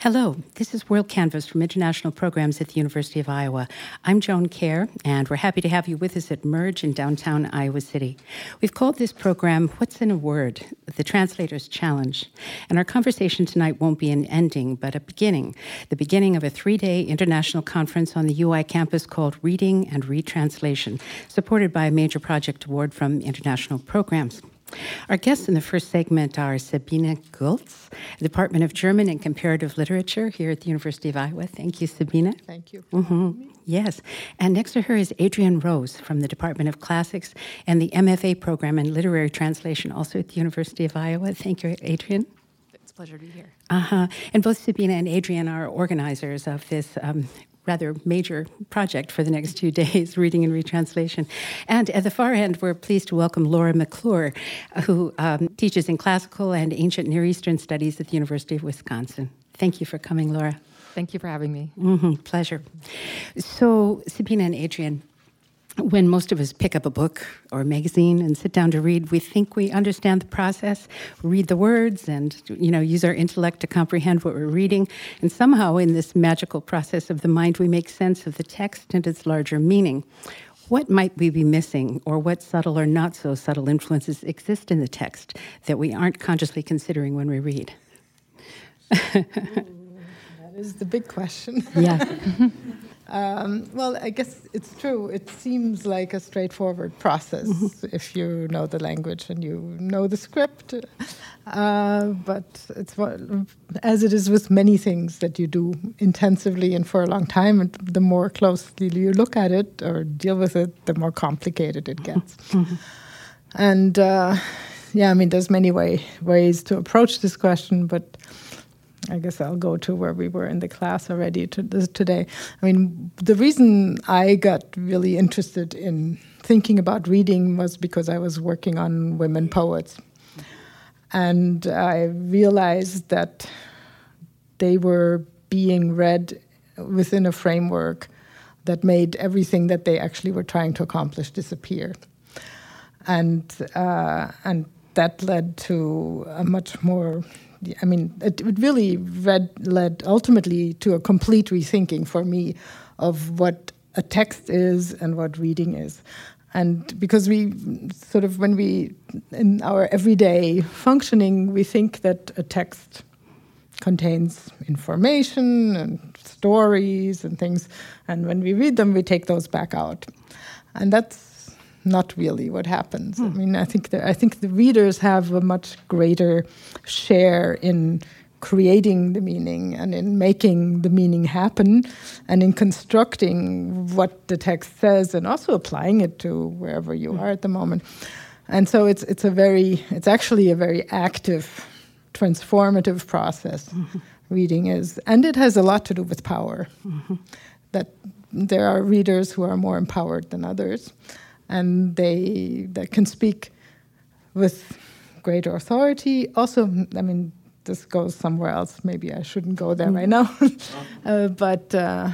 Hello, this is WorldCanvass from International Programs at the University of Iowa. I'm Joan Kerr, and we're happy to have you with us at Merge in downtown Iowa City. We've called this program What's in a Word? The Translator's Challenge. And our conversation tonight won't be an ending, but a beginning. The beginning of a three day international conference on the UI campus called Reading and Retranslation, supported by a major project award from International Programs. Our guests in the first segment are Sabine Gölz, Department of German and Comparative Literature here at the University of Iowa. Thank you, Sabine. Thank you. Mm-hmm. Yes. And next to her is Adrienne Rose from the Department of Classics and the MFA program in Literary Translation, also at the University of Iowa. Thank you, Adrienne. Pleasure to be here. Uh-huh. And both Sabina and Adrienne are organizers of this um, rather major project for the next two days, reading and retranslation. And at the far end, we're pleased to welcome Laura McClure, who um, teaches in classical and ancient Near Eastern studies at the University of Wisconsin. Thank you for coming, Laura. Thank you for having me. Mm-hmm, pleasure. So, Sabina and Adrienne, when most of us pick up a book or a magazine and sit down to read, we think we understand the process, read the words, and you know use our intellect to comprehend what we're reading. And somehow, in this magical process of the mind, we make sense of the text and its larger meaning. What might we be missing, or what subtle or not so subtle influences exist in the text that we aren't consciously considering when we read? Ooh, that is the big question. Yeah. Um, well, I guess it's true. It seems like a straightforward process mm-hmm. if you know the language and you know the script. Uh, but it's as it is with many things that you do intensively and for a long time. And the more closely you look at it or deal with it, the more complicated it gets. Mm-hmm. And uh, yeah, I mean, there's many way, ways to approach this question, but I guess I'll go to where we were in the class already to this, today. I mean, the reason I got really interested in thinking about reading was because I was working on women poets. And I realized that they were being read within a framework that made everything that they actually were trying to accomplish disappear. And, uh, and that led to a much more I mean, it, it really read, led ultimately to a complete rethinking for me of what a text is and what reading is. And because we sort of, when we, in our everyday functioning, we think that a text contains information and stories and things. And when we read them, we take those back out. And that's not really what happens. Hmm. I mean, I think the, I think the readers have a much greater share in creating the meaning and in making the meaning happen and in constructing what the text says and also applying it to wherever you hmm. are at the moment. And so it's it's a very it's actually a very active transformative process mm-hmm. reading is and it has a lot to do with power. Mm-hmm. That there are readers who are more empowered than others and they that can speak with greater authority. Also, I mean, this goes somewhere else. Maybe I shouldn't go there right now. uh, but uh,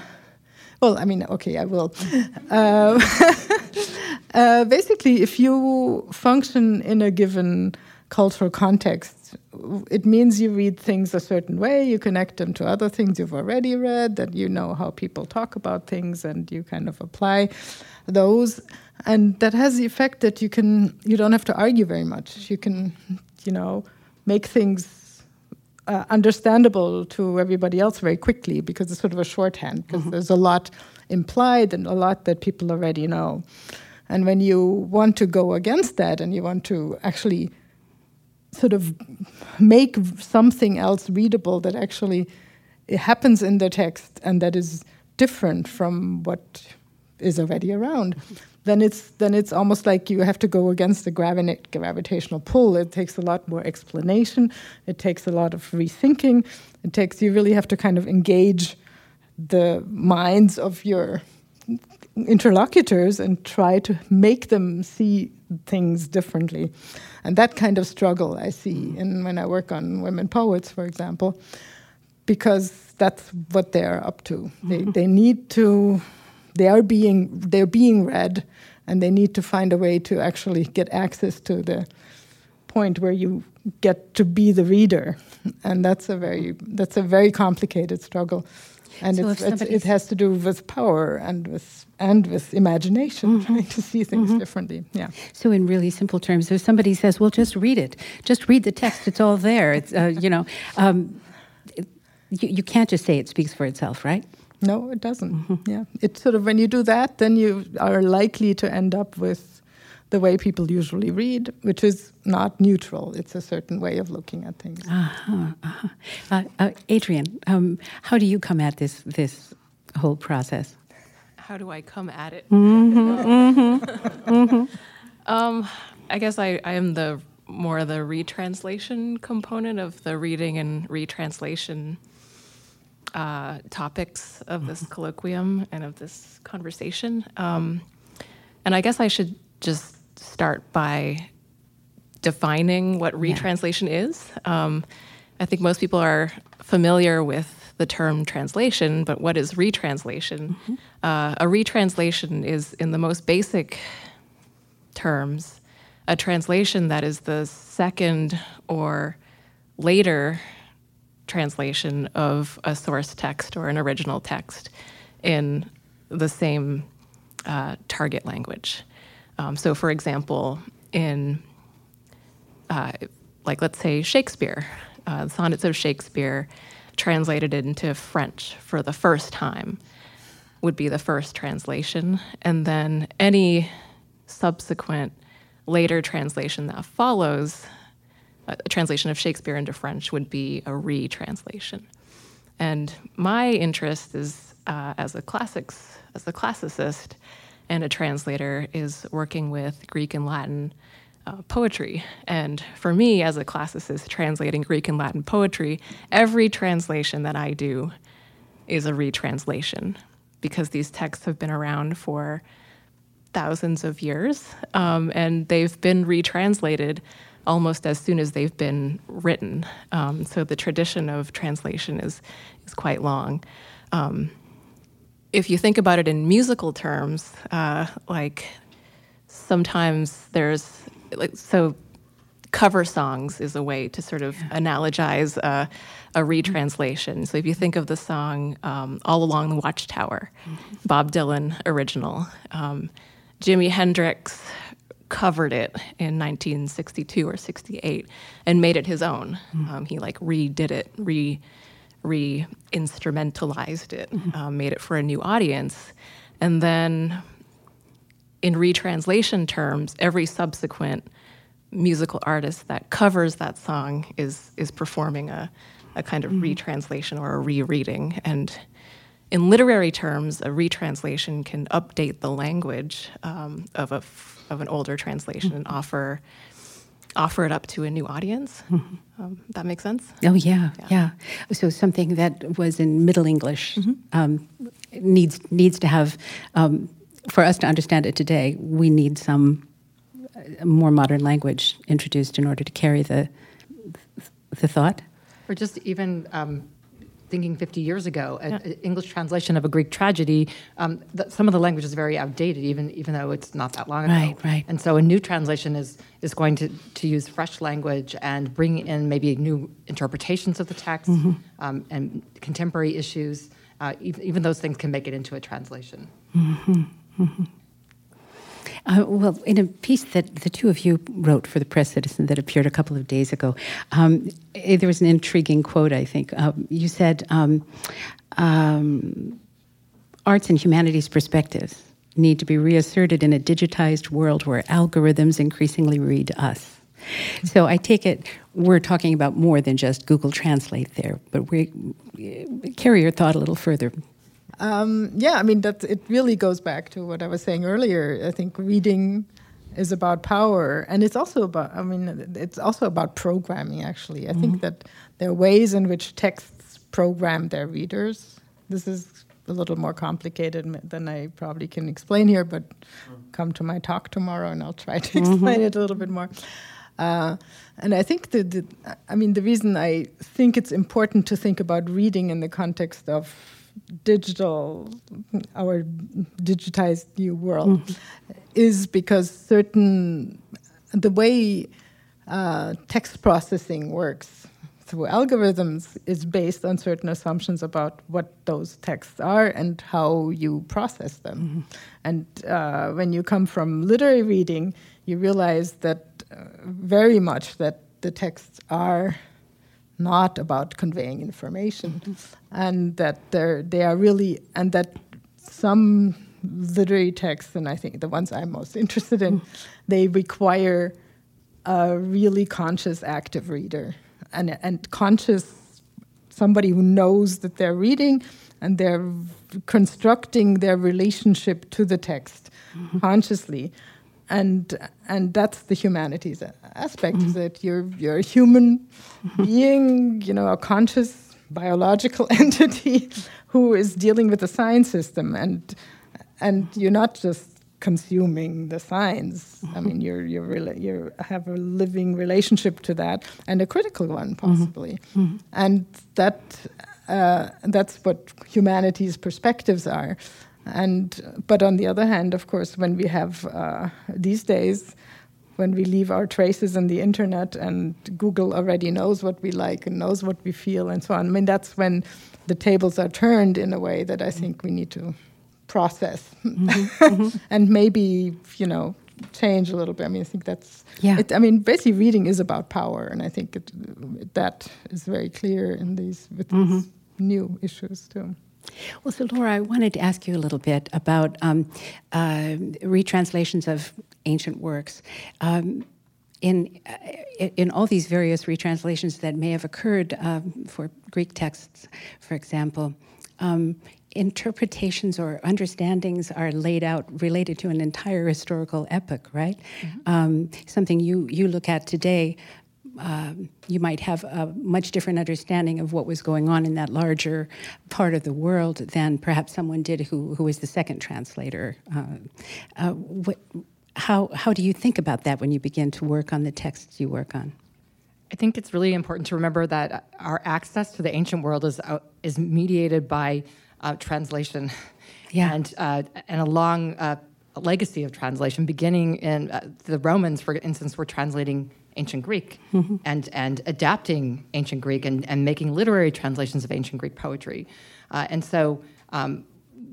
well, I mean, okay, I will. Uh, uh, basically, if you function in a given cultural context, it means you read things a certain way, you connect them to other things you've already read, that you know how people talk about things, and you kind of apply those and that has the effect that you can you don't have to argue very much. You can you know make things uh, understandable to everybody else very quickly because it's sort of a shorthand because mm-hmm. there's a lot implied and a lot that people already know. And when you want to go against that and you want to actually sort of make something else readable that actually happens in the text and that is different from what is already around then it's then it's almost like you have to go against the gravi- gravitational pull. It takes a lot more explanation. It takes a lot of rethinking. It takes you really have to kind of engage the minds of your interlocutors and try to make them see things differently. And that kind of struggle I see in when I work on women poets, for example, because that's what they're up to. Mm-hmm. They they need to they are being they're being read, and they need to find a way to actually get access to the point where you get to be the reader, and that's a very that's a very complicated struggle, and So it's, it's, it has to do with power and with and with imagination, trying to see things differently. Yeah. So, in really simple terms, if somebody says, "Well, just read it. Just read the text. It's all there." It's uh, you know, um, you, you can't just say it speaks for itself, right? No, it doesn't. Yeah, it's sort of when you do that, then you are likely to end up with the way people usually read, which is not neutral. It's a certain way of looking at things. Uh-huh, uh-huh. Uh, uh, Adrienne, um, how do you come at this this whole process? How do I come at it? Mm-hmm, um, I guess I, I am the more the retranslation component of the reading and retranslation uh, topics of this colloquium and of this conversation. Um, and I guess I should just start by defining what retranslation is. Um, I think most people are familiar with the term translation, but what is retranslation? Uh, a retranslation is, in the most basic terms, a translation that is the second or later translation of a source text or an original text in the same uh, target language. Um, so, for example, in uh, like let's say Shakespeare, uh, the sonnets of Shakespeare translated into French for the first time would be the first translation, and then any subsequent later translation that follows a translation of Shakespeare into French would be a retranslation. And my interest is uh, as a classics as a classicist and a translator is working with Greek and Latin uh, poetry. And for me, as a classicist translating Greek and Latin poetry, every translation that I do is a retranslation because these texts have been around for thousands of years um, and they've been retranslated almost as soon as they've been written. Um, so the tradition of translation is, is quite long. Um, if you think about it in musical terms, uh, like sometimes there's like so cover songs is a way to sort of analogize uh, a retranslation. So if you think of the song um, "All Along the Watchtower," Bob Dylan original, um, Jimi Hendrix covered it in 1962 or 68 and made it his own. Um, he like redid it, re re instrumentalized it, um, made it for a new audience, and then in retranslation terms, every subsequent musical artist that covers that song is is performing a, a kind of retranslation or a rereading. And in literary terms, a retranslation can update the language um, of a f- of an older translation and offer offer it up to a new audience. Um, that makes sense. Oh yeah, yeah, So something that was in Middle English um, needs needs to have, um, for us to understand it today, we need some uh, more modern language introduced in order to carry the the thought. Or just even um, thinking 50 years ago, an English translation of a Greek tragedy, um, th- some of the language is very outdated, even even though it's not that long ago. Right, right. And so a new translation is is going to, to use fresh language and bring in maybe new interpretations of the text Mm-hmm. um, and contemporary issues. Uh, even, even those things can make it into a translation. Uh, well, in a piece that the two of you wrote for the Press Citizen that appeared a couple of days ago, um, eh, there was an intriguing quote, I think. Um, you said, um, um, arts and humanities perspectives need to be reasserted in a digitized world where algorithms increasingly read us. So I take it we're talking about more than just Google Translate there, but we carry your thought a little further. Um, yeah, I mean that it really goes back to what I was saying earlier. I think reading is about power, and it's also about. I mean, it's also about programming. Actually, I think that there are ways in which texts program their readers. This is a little more complicated than I probably can explain here, but come to my talk tomorrow, and I'll try to explain it a little bit more. Uh, and I think that, the, I mean, the reason I think it's important to think about reading in the context of digital, our digitized new world, is because certain, the way uh, text processing works through algorithms is based on certain assumptions about what those texts are and how you process them. Mm-hmm. And uh, when you come from literary reading, you realize that uh, very much that the texts are not about conveying information, mm-hmm. and that they're, they are really, and that some literary texts, and I think the ones I'm most interested in, mm-hmm. they require a really conscious, active reader and, and conscious somebody who knows that they're reading and they're constructing their relationship to the text mm-hmm. consciously and and that's the humanities aspect mm-hmm. is that you're you're a human being you know a conscious biological entity who is dealing with the science system and and you're not just consuming the science. I mean, you're you're really you have a living relationship to that and a critical one possibly, mm-hmm. and that uh, that's what humanity's perspectives are. And but on the other hand, of course, when we have uh, these days. When we leave our traces in the internet and Google already knows what we like and knows what we feel and so on. I mean, that's when the tables are turned in a way that I think we need to process mm-hmm. mm-hmm. and maybe you know change a little bit. I mean, I think that's yeah. It, I mean, basically, reading is about power, and I think it, that is very clear in these with mm-hmm. these new issues too. Well, so Laura, I wanted to ask you a little bit about um, uh, retranslations of ancient works. Um, in, uh, in all these various retranslations that may have occurred um, for Greek texts, for example, um, interpretations or understandings are laid out related to an entire historical epoch, right? Mm-hmm. Um, something you, you look at today, um, you might have a much different understanding of what was going on in that larger part of the world than perhaps someone did who, who was the second translator. Uh, uh, what, how, how do you think about that when you begin to work on the texts you work on? I think it's really important to remember that our access to the ancient world is, uh, is mediated by uh, translation, yeah. and uh, and a long uh, legacy of translation, beginning in uh, the Romans, for instance, were translating ancient Greek mm-hmm. and and adapting ancient Greek and, and making literary translations of ancient Greek poetry, uh, and so um,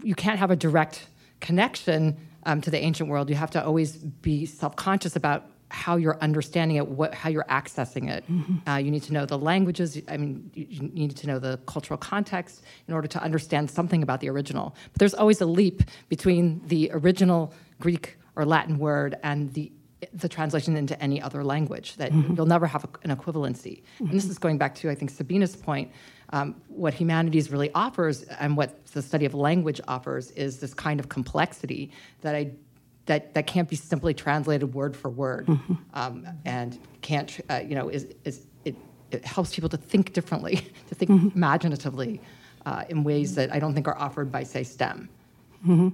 you can't have a direct connection um, to the ancient world. You have to always be self conscious about how you're understanding it, what, how you're accessing it. Mm-hmm. Uh, you need to know the languages. I mean, you, you, need to know the cultural context in order to understand something about the original. But there's always a leap between the original Greek or Latin word and the the translation into any other language. That mm-hmm. you'll never have an equivalency. Mm-hmm. And this is going back to I think Sabina's point. Um, what humanities really offers and what the study of language offers is this kind of complexity that I that, that can't be simply translated word for word mm-hmm. um, and can't, uh, you know, is, is it, it helps people to think differently, to think mm-hmm. imaginatively uh, in ways that I don't think are offered by, say, STEM. Mm-hmm.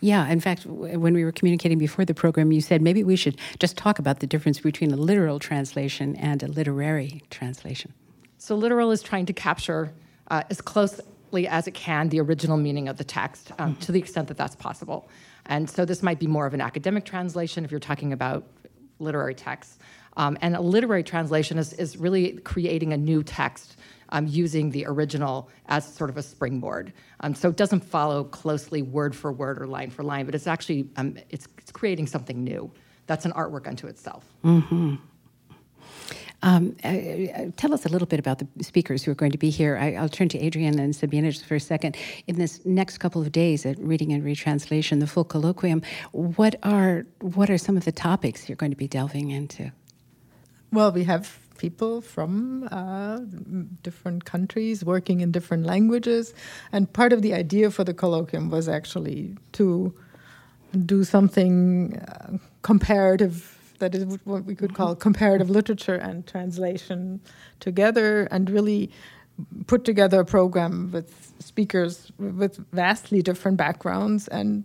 Yeah, in fact, when we were communicating before the program, you said maybe we should just talk about the difference between a literal translation and a literary translation. So, literal is trying to capture uh, as closely as it can the original meaning of the text um, mm-hmm. to the extent that that's possible. And so this might be more of an academic translation if you're talking about literary texts. Um, and a literary translation is, is really creating a new text um, using the original as sort of a springboard. Um, so it doesn't follow closely word for word or line for line, but it's actually um, it's, it's, creating something new. That's an artwork unto itself. Mm-hmm. Um, uh, uh, tell us a little bit about the speakers who are going to be here. I, will turn to Adrienne and Sabina just for a second. In this next couple of days at Reading and Retranslation, the full colloquium, what are what are some of the topics you're going to be delving into? Well, we have people from uh, different countries working in different languages, and part of the idea for the colloquium was actually to do something uh, comparative that is what we could call comparative literature and translation together and really put together a program with speakers with vastly different backgrounds and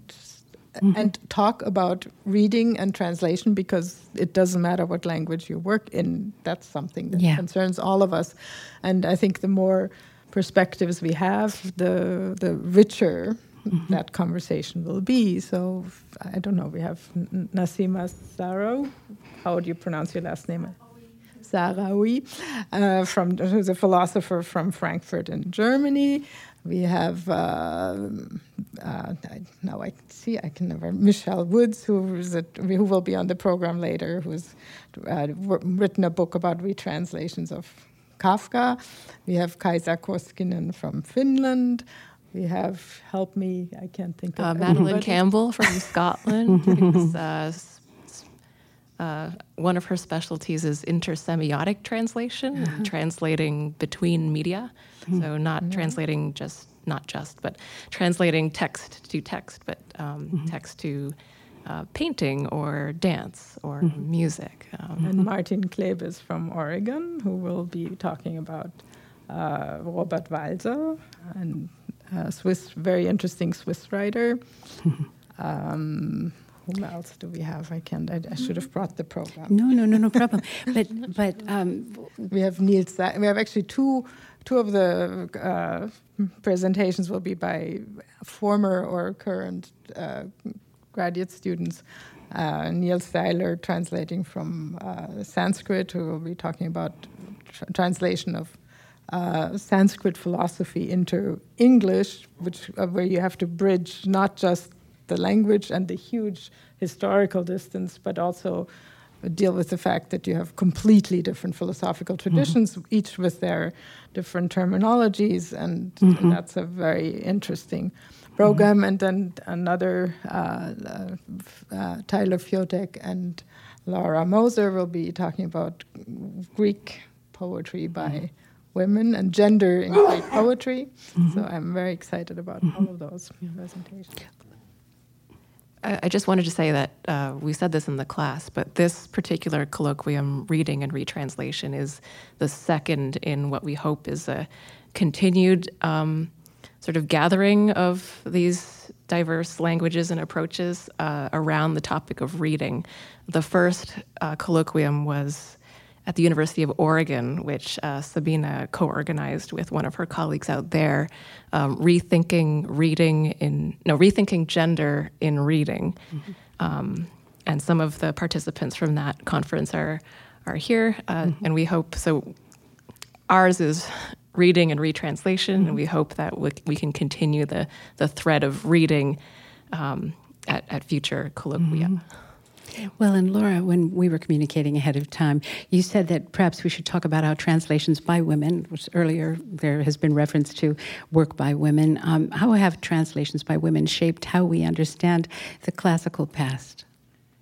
mm-hmm. and talk about reading and translation because it doesn't matter what language you work in that's something that yeah. concerns all of us and i think the more perspectives we have the the richer mm-hmm. that conversation will be. So I don't know. We have Nasima Saro. How do you pronounce your last name? Sahraoui, uh, from, who's a philosopher from Frankfurt in Germany. We have, uh, uh, now I see, I can never, Michelle Woods, who, is a, who will be on the program later, who's uh, written a book about retranslations of Kafka. We have Kaisa Koskinen from Finland. We have, help me, I can't think of uh, Madeline Campbell from Scotland. uh, uh, one of her specialties is intersemiotic translation, translating between media. Mm-hmm. So not mm-hmm. translating just, not just, but translating text to text, but um, mm-hmm. text to uh, painting or dance or mm-hmm. music. Um, and Martin Klebes from Oregon, who will be talking about uh, Robert Walser, and a Swiss, very interesting Swiss writer. Um, whom else do we have? I can't. I, I, should have brought the program. No, no, no, no problem. but but um, we have Niels. We have actually two two of the uh, presentations will be by former or current uh, graduate students. Uh, Niels Seiler translating from uh, Sanskrit, who will be talking about tr- translation of uh, Sanskrit philosophy into English, which uh, where you have to bridge not just the language and the huge historical distance, but also deal with the fact that you have completely different philosophical mm-hmm. traditions, mm-hmm. each with their different terminologies, and, mm-hmm. and that's a very interesting program. Mm-hmm. And then another, uh, uh, uh, Tyler Fiotek and Laura Moser will be talking about Greek poetry by mm-hmm. women and gender in Greek poetry. Mm-hmm. So I'm very excited about all of those presentations. I just wanted to say that uh, we said this in the class, but this particular colloquium, reading and retranslation, is the second in what we hope is a continued um, sort of gathering of these diverse languages and approaches uh, around the topic of reading. The first uh, colloquium was at the University of Oregon, which uh, Sabina co organized with one of her colleagues out there, um, rethinking reading in, no, rethinking gender in reading. Mm-hmm. Um, and some of the participants from that conference are, are here, uh, mm-hmm. and we hope so. Ours is reading and retranslation, mm-hmm. and we hope that we, we, can continue the, the thread of reading um, at, at future colloquia. Well, and Laura, when we were communicating ahead of time, you said that perhaps we should talk about how translations by women, which earlier there has been reference to work by women, um, how have translations by women shaped how we understand the classical past?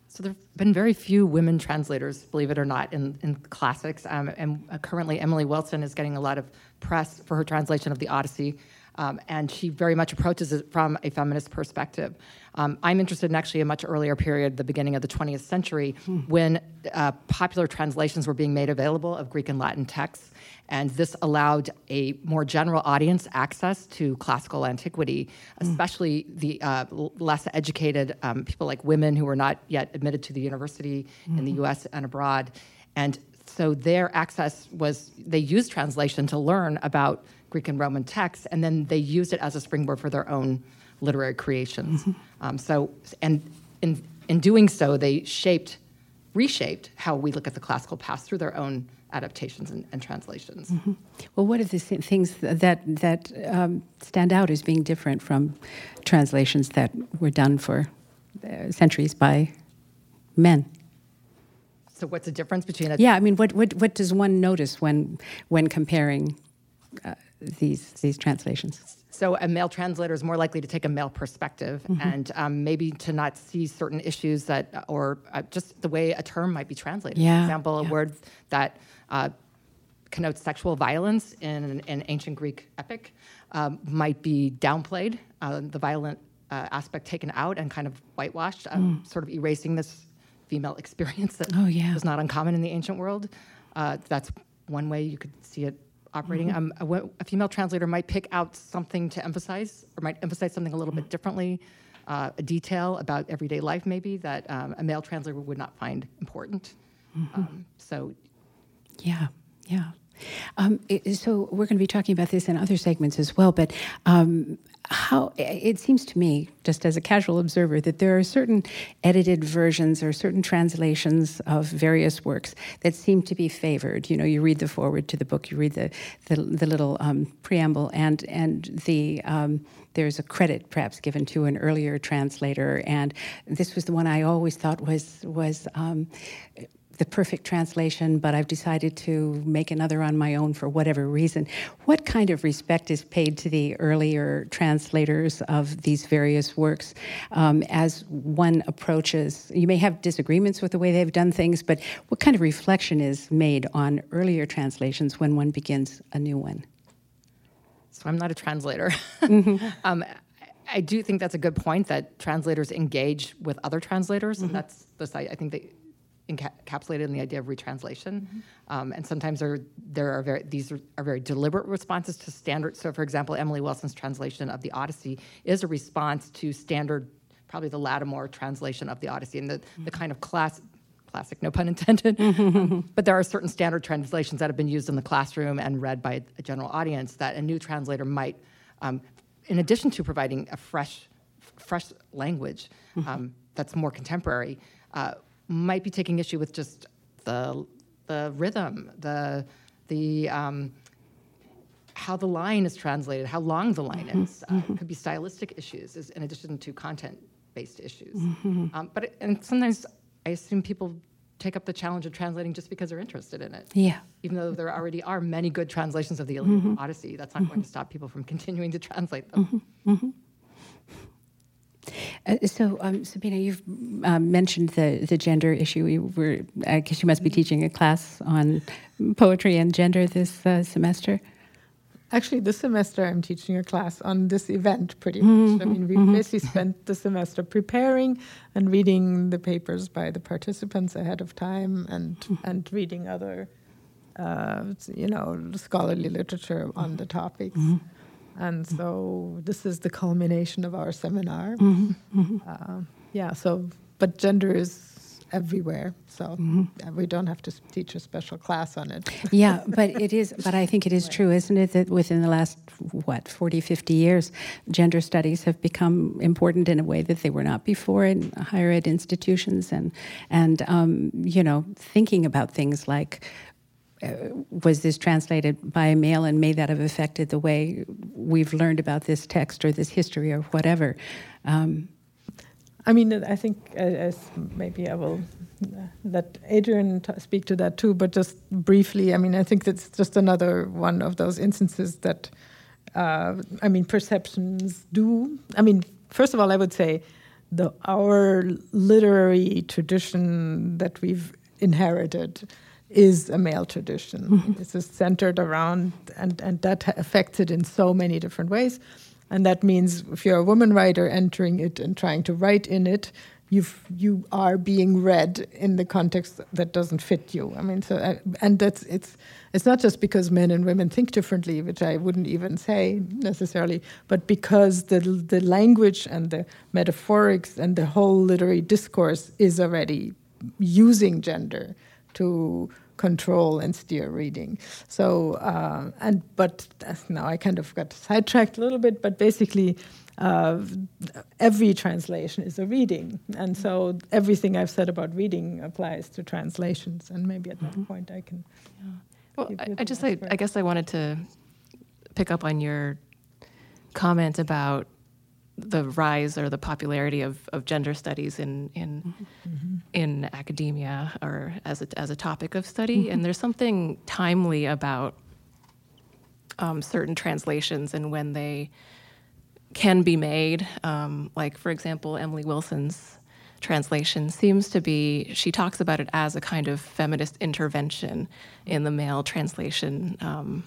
So there have been very few women translators, believe it or not, in, in classics. Um, and uh, currently, Emily Wilson is getting a lot of press for her translation of the Odyssey. Um, and she very much approaches it from a feminist perspective. Um, I'm interested in actually a much earlier period, the beginning of the 20th century, hmm. when uh, popular translations were being made available of Greek and Latin texts. And this allowed a more general audience access to classical antiquity, hmm. especially the uh, less educated um, people like women who were not yet admitted to the university mm-hmm. in the hmm. US and abroad. And so their access was, they used translation to learn about Greek and Roman texts, and then they used it as a springboard for their own literary creations. Mm-hmm. Um, so, and in, in doing so, they shaped, reshaped how we look at the classical past through their own adaptations and, and translations. Mm-hmm. Well, what are the things that that um, stand out as being different from translations that were done for uh, centuries by men? So, what's the difference between? A yeah, I mean, what what what does one notice when when comparing uh, these these translations? So a male translator is more likely to take a male perspective mm-hmm. and um, maybe to not see certain issues that, or uh, just the way a term might be translated. Yeah. For example, yeah. a word that uh, connotes sexual violence in an ancient Greek epic um, might be downplayed, uh, the violent uh, aspect taken out and kind of whitewashed, um, mm. sort of erasing this female experience that oh, yeah. was not uncommon in the ancient world. Uh, that's one way you could see it operating. Mm-hmm. Um, a, a, female translator might pick out something to emphasize, or might emphasize something a little bit differently, uh, a detail about everyday life maybe that um, a male translator would not find important. Mm-hmm. Um, so, yeah, yeah. Um, it, so we're going to be talking about this in other segments as well. But um, how it seems to me, just as a casual observer, that there are certain edited versions or certain translations of various works that seem to be favored. You know, you read the foreword to the book, you read the the, the little um, preamble, and and the um, there's a credit perhaps given to an earlier translator, and this was the one I always thought was was. Um, the perfect translation, but I've decided to make another on my own for whatever reason. What kind of respect is paid to the earlier translators of these various works um, as one approaches? You may have disagreements with the way they've done things, but what kind of reflection is made on earlier translations when one begins a new one? So I'm not a translator. Mm-hmm. um, I do think that's a good point that translators engage with other translators, mm-hmm. and that's the I think they encapsulated in the idea of retranslation. Mm-hmm. Um, and sometimes there, there are very, these are, are, very deliberate responses to standard. So, for example, Emily Wilson's translation of the Odyssey is a response to standard, probably the Lattimore translation of the Odyssey and the, mm-hmm. the kind of class, classic, no pun intended. um, but there are certain standard translations that have been used in the classroom and read by a general audience that a new translator might, um, in addition to providing a fresh, fresh language mm-hmm. um, that's more contemporary, uh, might be taking issue with just the the rhythm, the the um, how the line is translated, how long the line mm-hmm, is. Uh, mm-hmm. Could be stylistic issues, is in addition to content-based issues. Mm-hmm. Um, but it, and sometimes I assume people take up the challenge of translating just because they're interested in it. Yeah. Even though there already are many good translations of the Iliad mm-hmm. Odyssey, that's not going to mm-hmm. stop people from continuing to translate them. Mm-hmm. Uh, so, um, Sabina, you've um, mentioned the, the gender issue. We were, I guess you must be mm-hmm. teaching a class on poetry and gender this uh, semester. Actually, this semester I'm teaching a class on this event pretty much. Mm-hmm. I mean, we mm-hmm. basically spent the semester preparing and reading the papers by the participants ahead of time and, mm-hmm. and reading other, uh, you know, scholarly literature on the topics. And so this is the culmination of our seminar. Mm-hmm, mm-hmm. Uh, yeah, so, but gender is everywhere. So mm-hmm. we don't have to teach a special class on it. yeah, but it is, but I think it is true, isn't it, that within the last, what, 40, 50 years, gender studies have become important in a way that they were not before in higher ed institutions. And, and um, you know, thinking about things like uh, was this translated by a male and may that have affected the way we've learned about this text or this history or whatever? Um, I mean, I think uh, as maybe I will uh, let Adrienne speak to that too, but just briefly, I mean, I think that's just another one of those instances that, uh, I mean, perceptions do. I mean, first of all, I would say the our literary tradition that we've inherited is a male tradition. Mm-hmm. This is centered around, and, and that affects it in so many different ways. And that means if you're a woman writer entering it and trying to write in it, you've, you are being read in the context that doesn't fit you. I mean, so uh, and that's it's it's not just because men and women think differently, which I wouldn't even say necessarily, but because the the language and the metaphorics and the whole literary discourse is already using gender to control and steer reading. So, uh, and but now I kind of got sidetracked a little bit, but basically, uh, every translation is a reading, and so everything I've said about reading applies to translations. And maybe at that mm-hmm. point, I can. Yeah. Well, I, I just, I, I guess I wanted to pick up on your comment about the rise or the popularity of, of gender studies in in mm-hmm. in academia or as a, as a topic of study. Mm-hmm. And there's something timely about um, certain translations and when they can be made. Um, like for example, Emily Wilson's translation seems to be she talks about it as a kind of feminist intervention in the male translation um,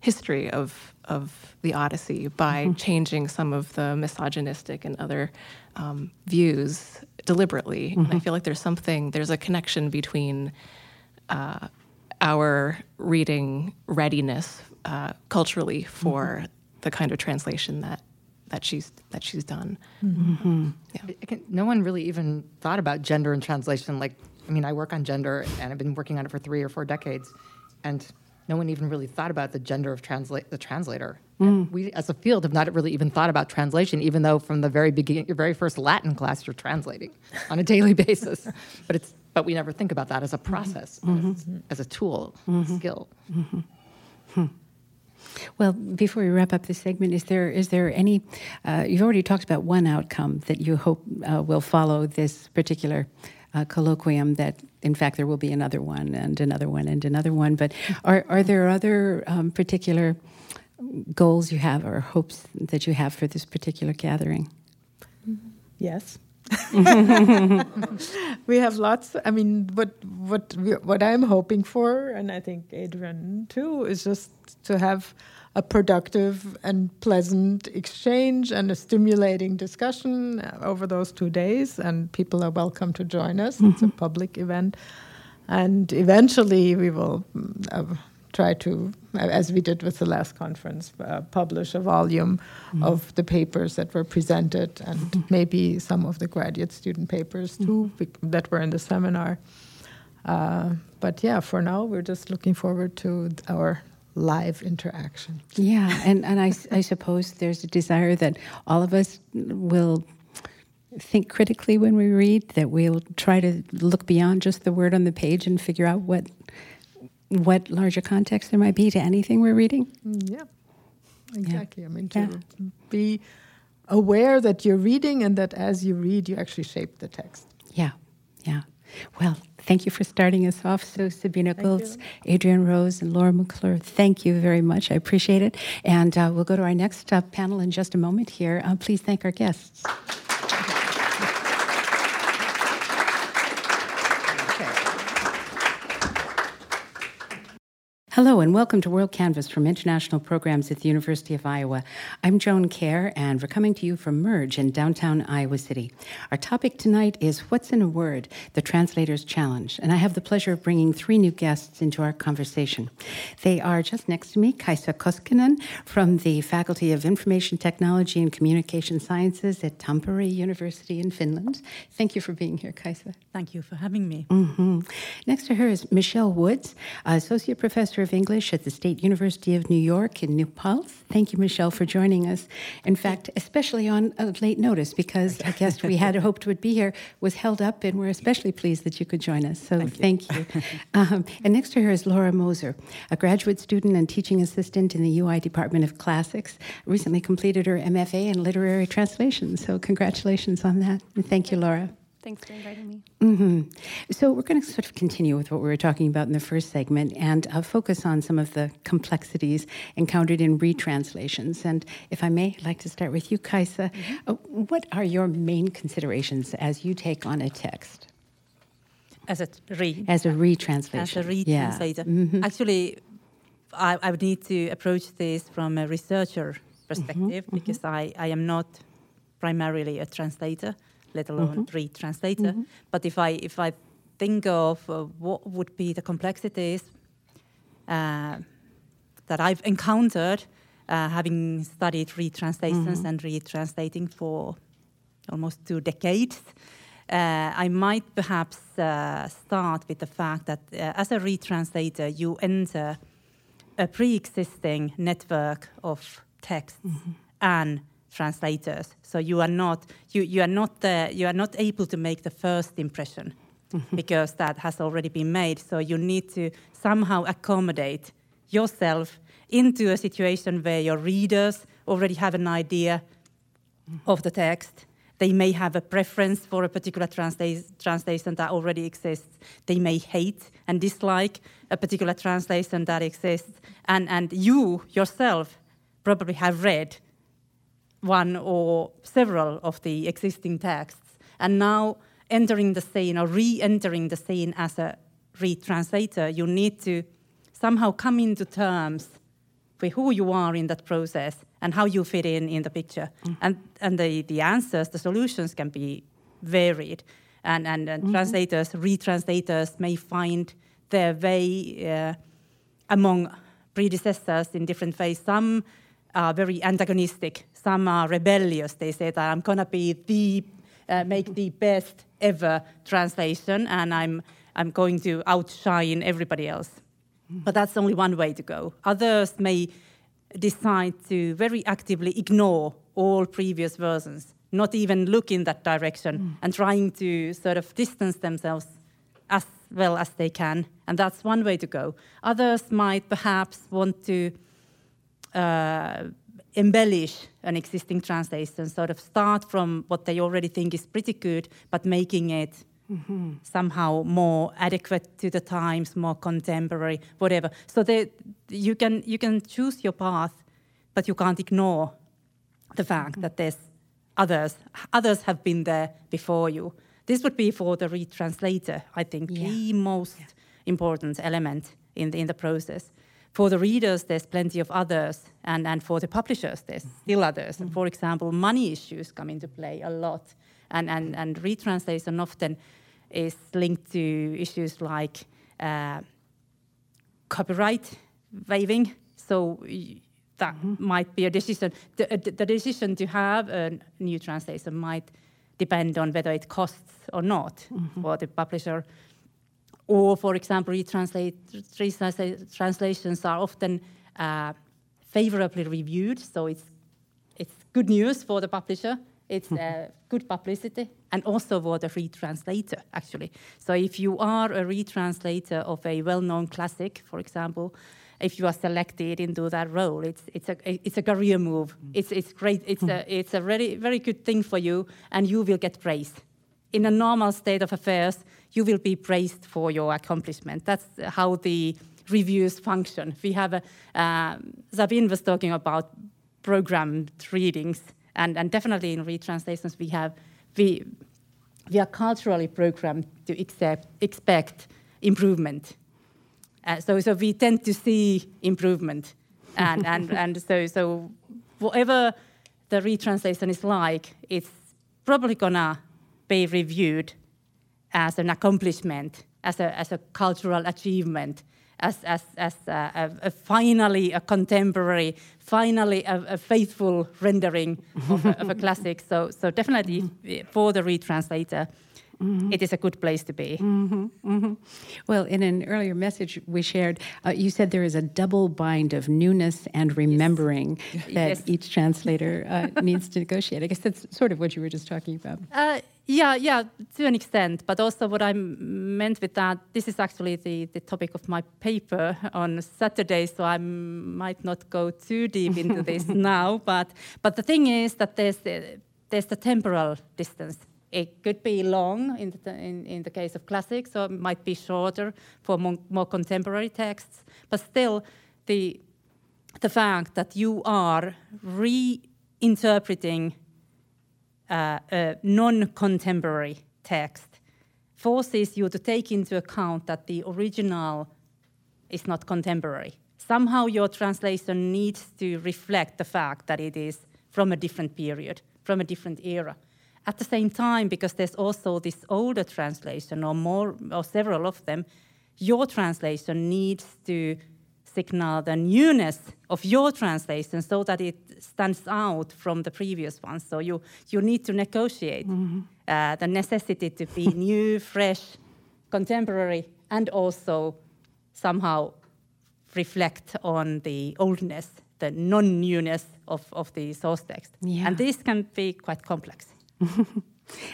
history of of the Odyssey by mm-hmm. changing some of the misogynistic and other um, views deliberately. Mm-hmm. And I mm-hmm. feel like there's something, there's a connection between uh, our reading readiness uh, culturally for mm-hmm. the kind of translation that that she's that she's done. Mm-hmm. Yeah. Can, no one really even thought about gender and translation. Like, I mean, I work on gender, and I've been working on it for three or four decades, and no one even really thought about the gender of translate the translator Mm. We, as a field, have not really even thought about translation, even though from the very beginning, your very first Latin class, you're translating on a daily basis. But it's but we never think about that as a process, mm-hmm. as, as, a tool, mm-hmm. skill. Mm-hmm. Hmm. Well, before we wrap up this segment, is there is there any? Uh, you've already talked about one outcome that you hope uh, will follow this particular uh, colloquium. That in fact there will be another one and another one and another one. But are are there other um, particular goals you have or hopes that you have for this particular gathering? Yes. we have lots. I mean, what what what I'm hoping for, and I think Adrienne too, is just to have a productive and pleasant exchange and a stimulating discussion over those two days. And people are welcome to join us. Mm-hmm. It's a mm-hmm. public event, and eventually we will. Uh, try to, as we did with the last conference, uh, publish a volume mm-hmm. of the papers that were presented and mm-hmm. maybe some of the graduate student papers too mm-hmm. that were in the seminar. Uh, but yeah, for now, we're just looking forward to our live interaction. Yeah, and, and I, I suppose there's a desire that all of us will think critically when we read, that we'll try to look beyond just the word on the page and figure out what what larger context there might be to anything we're reading. Mm, yeah, exactly. Yeah. I mean, to yeah. be aware that you're reading and that as you read, you actually shape the text. Yeah, yeah. Well, thank you for starting us off. So, Sabina Gölz, Adrienne Rose, and Laura McClure, thank you very much. I appreciate it. And uh, we'll go to our next uh, panel in just a moment here. Uh, please thank our guests. Hello and welcome to WorldCanvass from International Programs at the University of Iowa. I'm Joan Kerr and we're coming to you from Merge in downtown Iowa City. Our topic tonight is What's in a Word? The Translator's Challenge. And I have the pleasure of bringing three new guests into our conversation. They are just next to me, Kaisa Koskinen from the Faculty of Information Technology and Communication Sciences at Tampere University in Finland. Thank you for being here, Kaisa. Thank you for having me. Mm-hmm. Next to her is Michelle Woods, Associate Professor Professor of English at the State University of New York in New Paltz. Thank you, Michelle, for joining us. In fact, especially on a late notice, because a guest we had hoped would be here was held up, and we're especially pleased that you could join us. So thank you. Thank you. um, and next to her is Laura Moser, a graduate student and teaching assistant in the UI Department of Classics. Recently completed her MFA in literary translation. So congratulations on that. And thank you, Laura. Thanks for inviting me. Mm-hmm. So, we're going to sort of continue with what we were talking about in the first segment and uh, focus on some of the complexities encountered in retranslations. And if I may, I'd like to start with you, Kaisa. Mm-hmm. Uh, what are your main considerations as you take on a text? As a re as a retranslation. As a retranslator. Yeah. Mm-hmm. Actually, I, I, would need to approach this from a researcher perspective mm-hmm. because I, I am not primarily a translator let alone mm-hmm. read translator. Mm-hmm. But if I if I think of uh, what would be the complexities uh, that I've encountered, uh, having studied retranslations mm-hmm. and retranslating for almost two decades. Uh, I might perhaps uh, start with the fact that uh, as a retranslator, you enter a pre existing network of texts mm-hmm. and translators. So you are not you you are not the, you are not able to make the first impression mm-hmm. because that has already been made. So you need to somehow accommodate yourself into a situation where your readers already have an idea mm-hmm. of the text. They may have a preference for a particular transla- translation that already exists. They may hate and dislike a particular translation that exists. And, and you yourself probably have read one or several of the existing texts, and now entering the scene or re-entering the scene as a retranslator, you need to somehow come into terms with who you are in that process and how you fit in in the picture. Mm. And, and the, the answers, the solutions can be varied. And, and, and mm-hmm. translators, retranslators may find their way uh, among predecessors in different ways. Some are very antagonistic. Some are rebellious. They say that I'm gonna be the uh, make the best ever translation, and I'm I'm going to outshine everybody else. But that's only one way to go. Others may decide to very actively ignore all previous versions, not even look in that direction, mm. and trying to sort of distance themselves as well as they can. And that's one way to go. Others might perhaps want to uh, embellish an existing translation, sort of start from what they already think is pretty good, but making it mm-hmm. somehow more adequate to the times, more contemporary, whatever. So they, you can you can choose your path, but you can't ignore the fact mm-hmm. that there's others others have been there before you. This would be for the retranslator, I think, yeah. the most yeah. important element in the, in the process. For the readers, there's plenty of others, and, and for the publishers, there's still others. Mm-hmm. For example, money issues come into play a lot, and, and, and retranslation often is linked to issues like uh, copyright waiving. So that mm-hmm. might be a decision. The, uh, the, decision to have a new translation might depend on whether it costs or not mm-hmm. for the publisher. Or, for example, retranslate, translations are often uh, favorably reviewed, so it's it's good news for the publisher it's uh, good publicity and also for the retranslator, actually. So if you are a retranslator of a well-known classic, for example, if you are selected into that role, it's it's a it's a career move. Mm. It's it's great. It's a it's a very very good thing for you, and you will get praised. In a normal state of affairs, you will be praised for your accomplishment. That's how the reviews function. We have a uh, Sabine was talking about programmed readings and, and definitely in retranslations, we have we we are culturally programmed to accept, expect improvement. Uh, so so we tend to see improvement, and and and so so whatever the retranslation is like, it's probably gonna be reviewed as an accomplishment, as a as a cultural achievement, as, as, as a, a, finally a contemporary, finally a, a faithful rendering of, of a, classic. So, so definitely for the retranslator, Mm-hmm. It is a good place to be. Mm-hmm. Mm-hmm. Well, in an earlier message we shared, uh, you said there is a double bind of newness and remembering yes. that yes. each translator uh, needs to negotiate. I guess that's sort of what you were just talking about. Uh, yeah, yeah, to an extent. But also, what I meant with that, this is actually the, the topic of my paper on Saturday, so I might not go too deep into this now. But but the thing is that there's the, there's the temporal distance. It could be long in the, in, in the case of classics, or it might be shorter for more, more contemporary texts. But still, the the fact that you are reinterpreting uh, a non-contemporary text forces you to take into account that the original is not contemporary. Somehow your translation needs to reflect the fact that it is from a different period, from a different era. At the same time, because there's also this older translation or more or several of them, your translation needs to signal the newness of your translation so that it stands out from the previous one. So you, you need to negotiate mm-hmm. uh, the necessity to be new, fresh, contemporary, and also somehow reflect on the oldness, the non newness of, of the source text. Yeah. And this can be quite complex.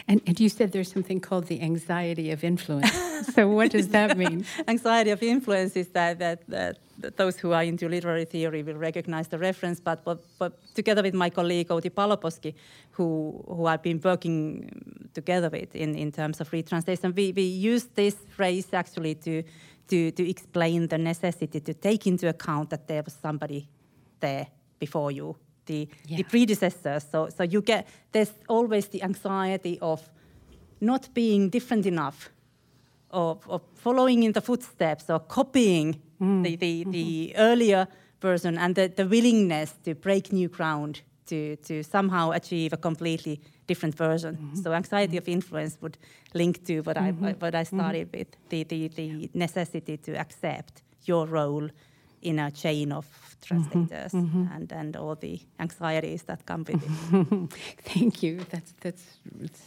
And, and, you said there's something called the anxiety of influence. so what does that mean? anxiety of influence is that, that, that, that, those who are into literary theory will recognize the reference, but, but, but together with my colleague Outi Paloposki, who, who I've been working together with in, in terms of retranslation, we, we use this phrase actually to, to, to explain the necessity to take into account that there was somebody there before you the, yeah. the predecessors. So, so you get there's always the anxiety of not being different enough, of, of following in the footsteps or copying mm. the, the, mm-hmm. the earlier version, and the, the willingness to break new ground to, to somehow achieve a completely different version. Mm-hmm. So anxiety mm-hmm. of influence would link to what I mm-hmm. what I mm-hmm. started with the, the, the necessity to accept your role in a chain of translators mm-hmm, mm-hmm. and and all the anxieties that come with it. Thank you. That's that's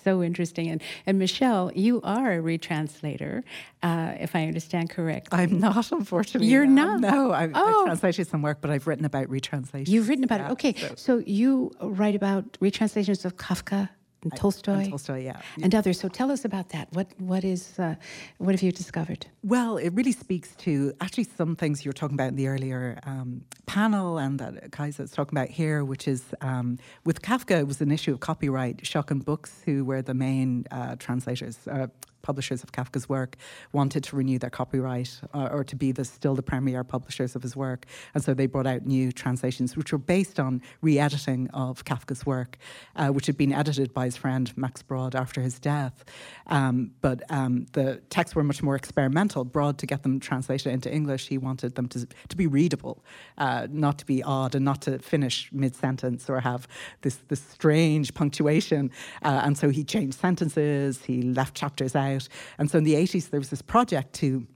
so interesting. And and Michelle, you are a retranslator, uh, if I understand correctly. I'm not, unfortunately. You're not. No, I've, oh. I've, translated some work, but I've written about retranslation. You've written about yeah, it. Okay, so. so you write about retranslations of Kafka and Tolstoy, and Tolstoy, yeah, and others. So tell us about that. What what is uh, what have you discovered? Well, it really speaks to actually some things you were talking about in the earlier um, panel, and that Kaisa is talking about here, which is um, with Kafka. It was an issue of copyright. Schocken Books, who were the main uh, translators, uh, publishers of Kafka's work wanted to renew their copyright uh, or to be the, still the premier publishers of his work. And so they brought out new translations, which were based on re editing of Kafka's work, uh, which had been edited by his friend Max Brod after his death. Um, but um, the texts were much more experimental. Brod, to get them translated into English, he wanted them to, to be readable, uh, not to be odd and not to finish mid sentence or have this, this strange punctuation. Uh, and so he changed sentences, he left chapters out And so in the 80s, there was this project to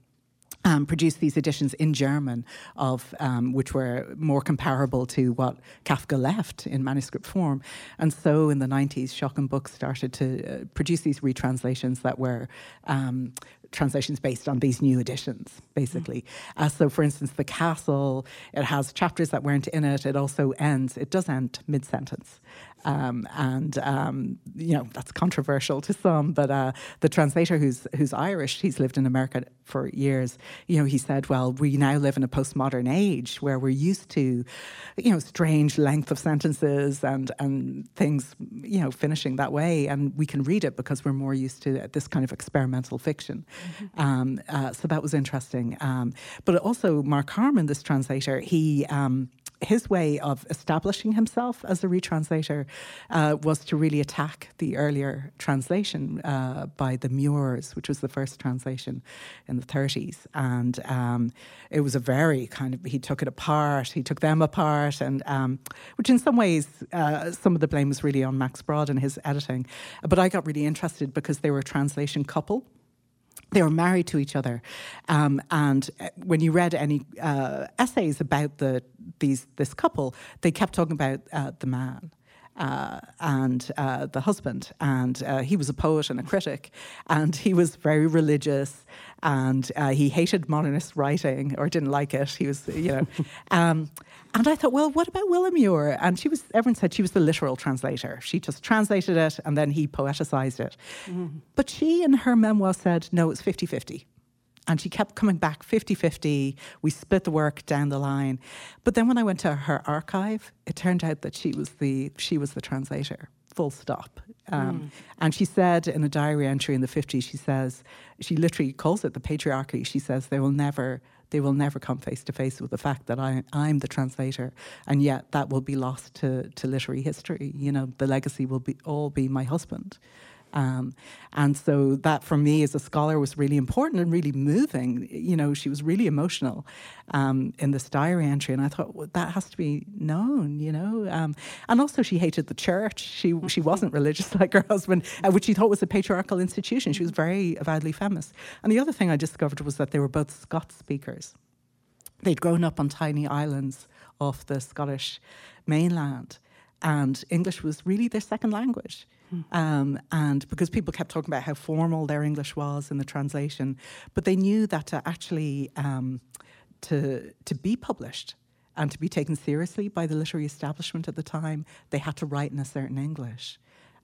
um, produced these editions in German of um, which were more comparable to what Kafka left in manuscript form. And so in the 90s, Schocken Books started to uh, produce these retranslations that were um, translations based on these new editions, basically. Mm. Uh, so, for instance, The Castle, it has chapters that weren't in it. It also ends, it does end mid sentence. Um, and um, you know that's controversial to some, but uh, the translator who's who's Irish, he's lived in America for years. You know, he said, "Well, we now live in a postmodern age where we're used to, you know, strange length of sentences and and things, you know, finishing that way, and we can read it because we're more used to this kind of experimental fiction." Um, uh, so that was interesting. Um, but also, Mark Harman, this translator, he um, his way of establishing himself as a retranslator uh, was to really attack the earlier translation uh, by the Muirs, which was the first translation in the 30s. And um, it was a very kind of, he took it apart, he took them apart, and um, which in some ways, uh, some of the blame was really on Max Brod and his editing. But I got really interested because they were a translation couple they were married to each other, um, and uh, when you read any uh, essays about the these this couple, they kept talking about uh, the man. Uh, and uh, the husband, and uh, he was a poet and a critic, and he was very religious, and he hated modernist writing or didn't like it. He was, you know, um, and I thought, well, what about Willa Muir? And she was, everyone said she was the literal translator. She just translated it and then he poeticized it. Mm. But she, in her memoir, said, no, it's 50 50. And she kept coming back 50 50. We split the work down the line. But then when I went to her archive, it turned out that she was the, she was the translator full stop. Um, mm. And she said in a diary entry in the 50s, she says, she literally calls it the patriarchy. She says, they will never they will never come face to face with the fact that I, I'm the translator, and yet that will be lost to, to literary history. You know, the legacy will be all be my husband. Um, and so that for me as a scholar was really important and really moving. You know, she was really emotional um, in this diary entry, and I thought well, that has to be known. You know, um, and also she hated the church. She she wasn't religious like her husband, uh, which she thought was a patriarchal institution. She was very avowedly feminist. And the other thing I discovered was that they were both Scots speakers. They'd grown up on tiny islands off the Scottish mainland, and English was really their second language. Um, and because people kept talking about how formal their English was in the translation, but they knew that to actually um, to to be published and to be taken seriously by the literary establishment at the time, they had to write in a certain English,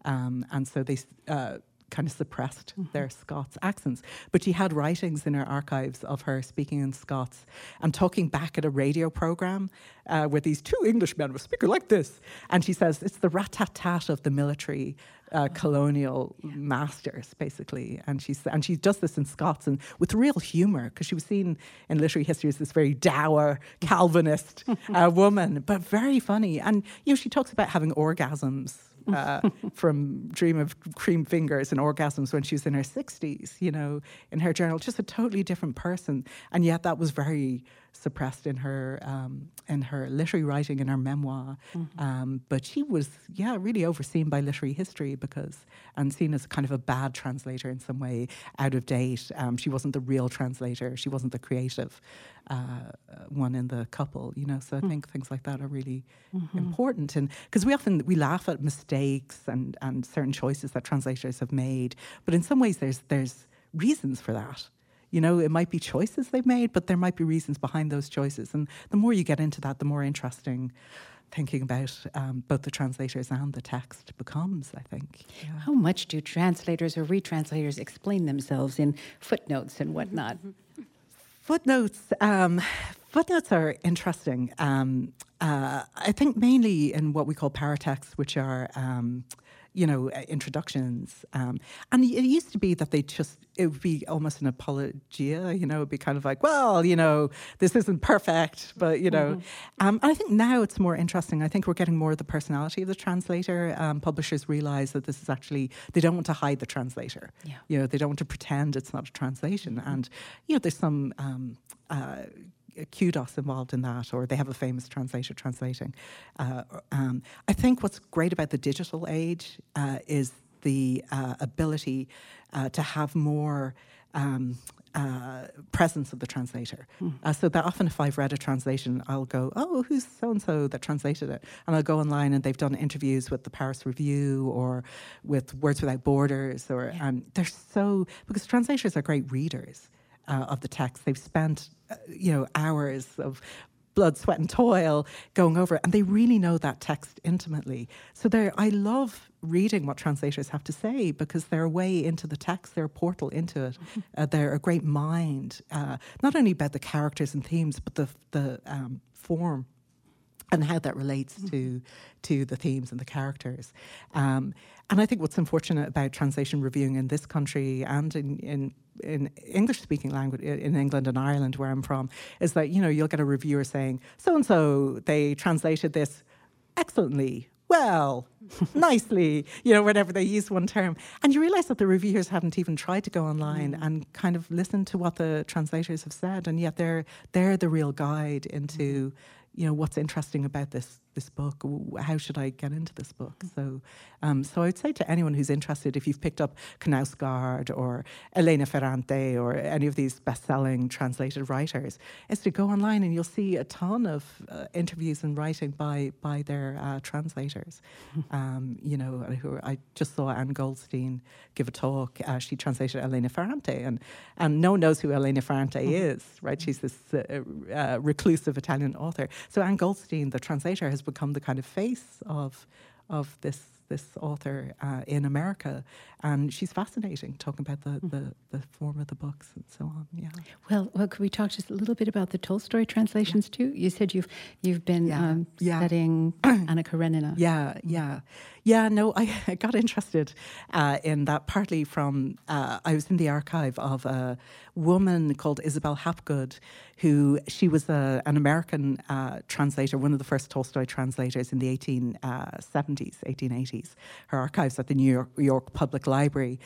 um, and so they. Uh, kind of suppressed mm-hmm. their Scots accents. But she had writings in her archives of her speaking in Scots and talking back at a radio program uh, where these two Englishmen were speaking like this. And she says it's the rat tat tat of the military. Uh, colonial yeah. masters, basically, and she's and she does this in Scots and with real humour because she was seen in literary history as this very dour Calvinist uh, woman, but very funny. And you know, she talks about having orgasms uh, from Dream of Cream Fingers and orgasms when she was in her 60s, you know, in her journal, just a totally different person. And yet that was very suppressed in her um, in her literary writing in her memoir. Mm-hmm. Um, but she was, yeah, really overseen by literary history because and seen as kind of a bad translator in some way, out of date. Um, she wasn't the real translator. She wasn't the creative uh, one in the couple. You know, so I mm. think things like that are really mm-hmm. important. And because we often we laugh at mistakes and and certain choices that translators have made, but in some ways there's there's reasons for that you know, it might be choices they've made, but there might be reasons behind those choices. And the more you get into that, the more interesting thinking about um, both the translators and the text becomes, I think. Yeah. How much do translators or retranslators explain themselves in footnotes and whatnot? Footnotes, um, footnotes are interesting. Um, uh, I think mainly in what we call paratexts, which are um, you know, uh, introductions. Um, and it used to be that they just, it would be almost an apologia, you know, it'd be kind of like, well, you know, this isn't perfect, but, you know. Mm-hmm. Um, and I think now it's more interesting. I think we're getting more of the personality of the translator. Um, publishers realize that this is actually, they don't want to hide the translator. Yeah. You know, they don't want to pretend it's not a translation. Mm-hmm. And, you know, there's some, um, uh, kudos involved in that, or they have a famous translator translating. Uh, um, I think what's great about the digital age uh, is the uh, ability uh, to have more. Um, uh, presence of the translator. Mm. so that often, if I've read a translation, I'll go, "Oh, who's so and so that translated it?" And I'll go online, and they've done interviews with the Paris Review or with Words Without Borders, or yeah. um, they're so because translators are great readers uh, of the text. They've spent, uh, you know, hours of blood, sweat, and toil going over it, and they really know that text intimately. So they I love reading what translators have to say because they're a way into the text, they're a portal into it. Mm-hmm. Uh, they're a great mind, uh, not only about the characters and themes, but the the um, form and how that relates mm-hmm. to to the themes and the characters. Um, and I think what's unfortunate about translation reviewing in this country and in, in in English speaking language in England and Ireland where I'm from is that you know you'll get a reviewer saying so and so they translated this excellently well nicely you know whatever they use one term and you realize that the reviewers haven't even tried to go online mm. and kind of listen to what the translators have said and yet they're they're the real guide into mm. You know what's interesting about this this book? How should I get into this book? Mm. So, um, so I'd say to anyone who's interested, if you've picked up Knausgaard or Elena Ferrante or any of these best-selling translated writers, is to go online and you'll see a ton of uh, interviews and writing by by their uh, translators. Um, you know, who I just saw Ann Goldstein give a talk. Uh, she translated Elena Ferrante, and and no one knows who Elena Ferrante mm-hmm. is, right? She's this uh, uh, reclusive Italian author. So Ann Goldstein, the translator, has has become the kind of face of of this this author uh, in America, and she's fascinating, talking about the, the, the, form of the books and so on. Yeah. Well, well, could we talk just a little bit about the Tolstoy translations yeah. too? You said you've you've been yeah. Um, yeah. studying Anna Karenina. Yeah, yeah, yeah. No, I, I got interested uh, in that partly from uh, I was in the archive of a woman called Isabel Hapgood, who she was a, an American uh, translator, one of the first Tolstoy translators in the 1870s, 1880s. Uh, Her archives at the New York, York Public Library.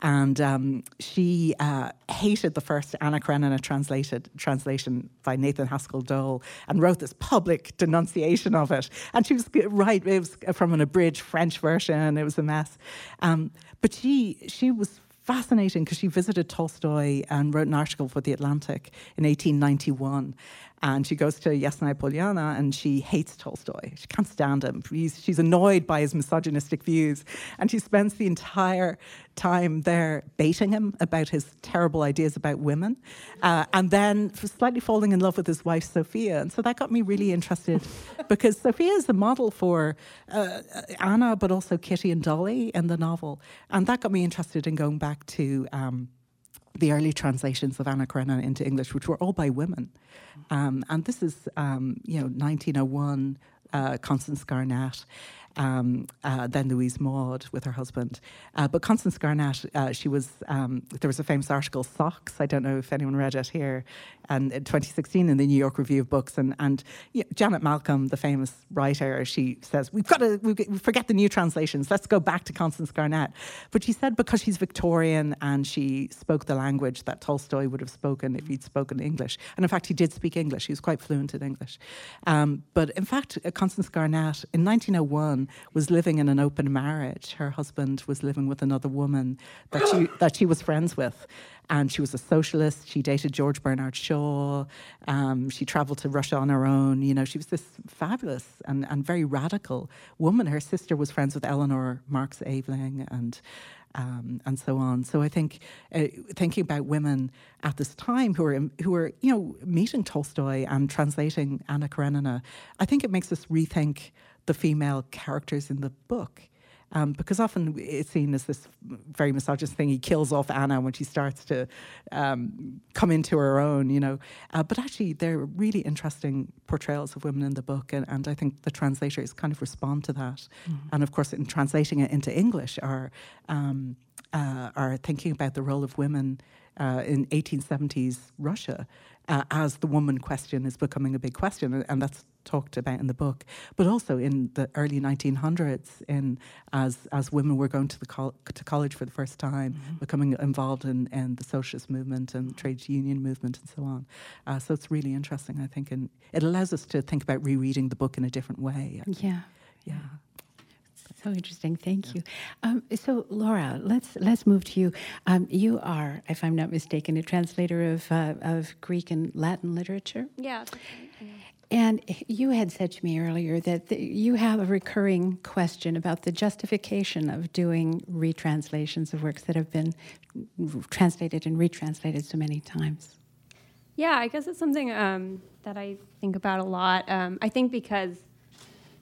And um, she uh, hated the first Anna Karenina translated translation by Nathan Haskell Dole and wrote this public denunciation of it. And she was right; it was from an abridged French version. It was a mess. Um, but she she was fascinating because she visited Tolstoy and wrote an article for The Atlantic in 1891. And she goes to Yasnaya Polyana and she hates Tolstoy. She can't stand him. He's, she's annoyed by his misogynistic views. And she spends the entire time there baiting him about his terrible ideas about women. Uh, and then slightly falling in love with his wife, Sophia. And so that got me really interested because Sophia is the model for uh, Anna, but also Kitty and Dolly in the novel. And that got me interested in going back to. Um, the early translations of Anna Karenina into English, which were all by women. Um, and this is, um, you know, 1901, uh, Constance Garnett. Um, uh, then Louise Maude with her husband. Uh, but Constance Garnett, uh, she was, um, there was a famous article, Socks, I don't know if anyone read it here, and in 2016 in the New York Review of Books. And, and yeah, Janet Malcolm, the famous writer, she says, We've got to we forget the new translations, let's go back to Constance Garnett. But she said because she's Victorian and she spoke the language that Tolstoy would have spoken if he'd spoken English. And in fact, he did speak English, he was quite fluent in English. Um, but in fact, uh, Constance Garnett in 1901 was living in an open marriage. Her husband was living with another woman that she, that she was friends with and she was a socialist. She dated George Bernard Shaw. Um, she traveled to Russia on her own. You know, she was this fabulous and, and very radical woman. Her sister was friends with Eleanor Marx Aveling and um, and so on. So I think uh, thinking about women at this time who are who are you know meeting Tolstoy and translating Anna Karenina, I think it makes us rethink the female characters in the book. Um, because often it's seen as this very misogynist thing. He kills off Anna when she starts to um, come into her own, you know. Uh, but actually, they're really interesting portrayals of women in the book, and, and I think the translators kind of respond to that. Mm-hmm. And of course, in translating it into English, are um, uh, are thinking about the role of women uh, in 1870s Russia uh, as the woman question is becoming a big question, and that's talked about in the book. But also in the early 1900s, in as as women were going to the col- to college for the first time, mm-hmm. becoming involved in, in the socialist movement and trade union movement and so on. Uh, so it's really interesting, I think, and it allows us to think about rereading the book in a different way. Yeah. Yeah. So interesting. Thank yeah. you. Um, so, Laura, let's let's move to you. Um, you are, if I'm not mistaken, a translator of uh, of Greek and Latin literature. Yeah. And you had said to me earlier that the, you have a recurring question about the justification of doing retranslations of works that have been translated and retranslated so many times. Yeah, I guess it's something um, that I think about a lot. Um, I think because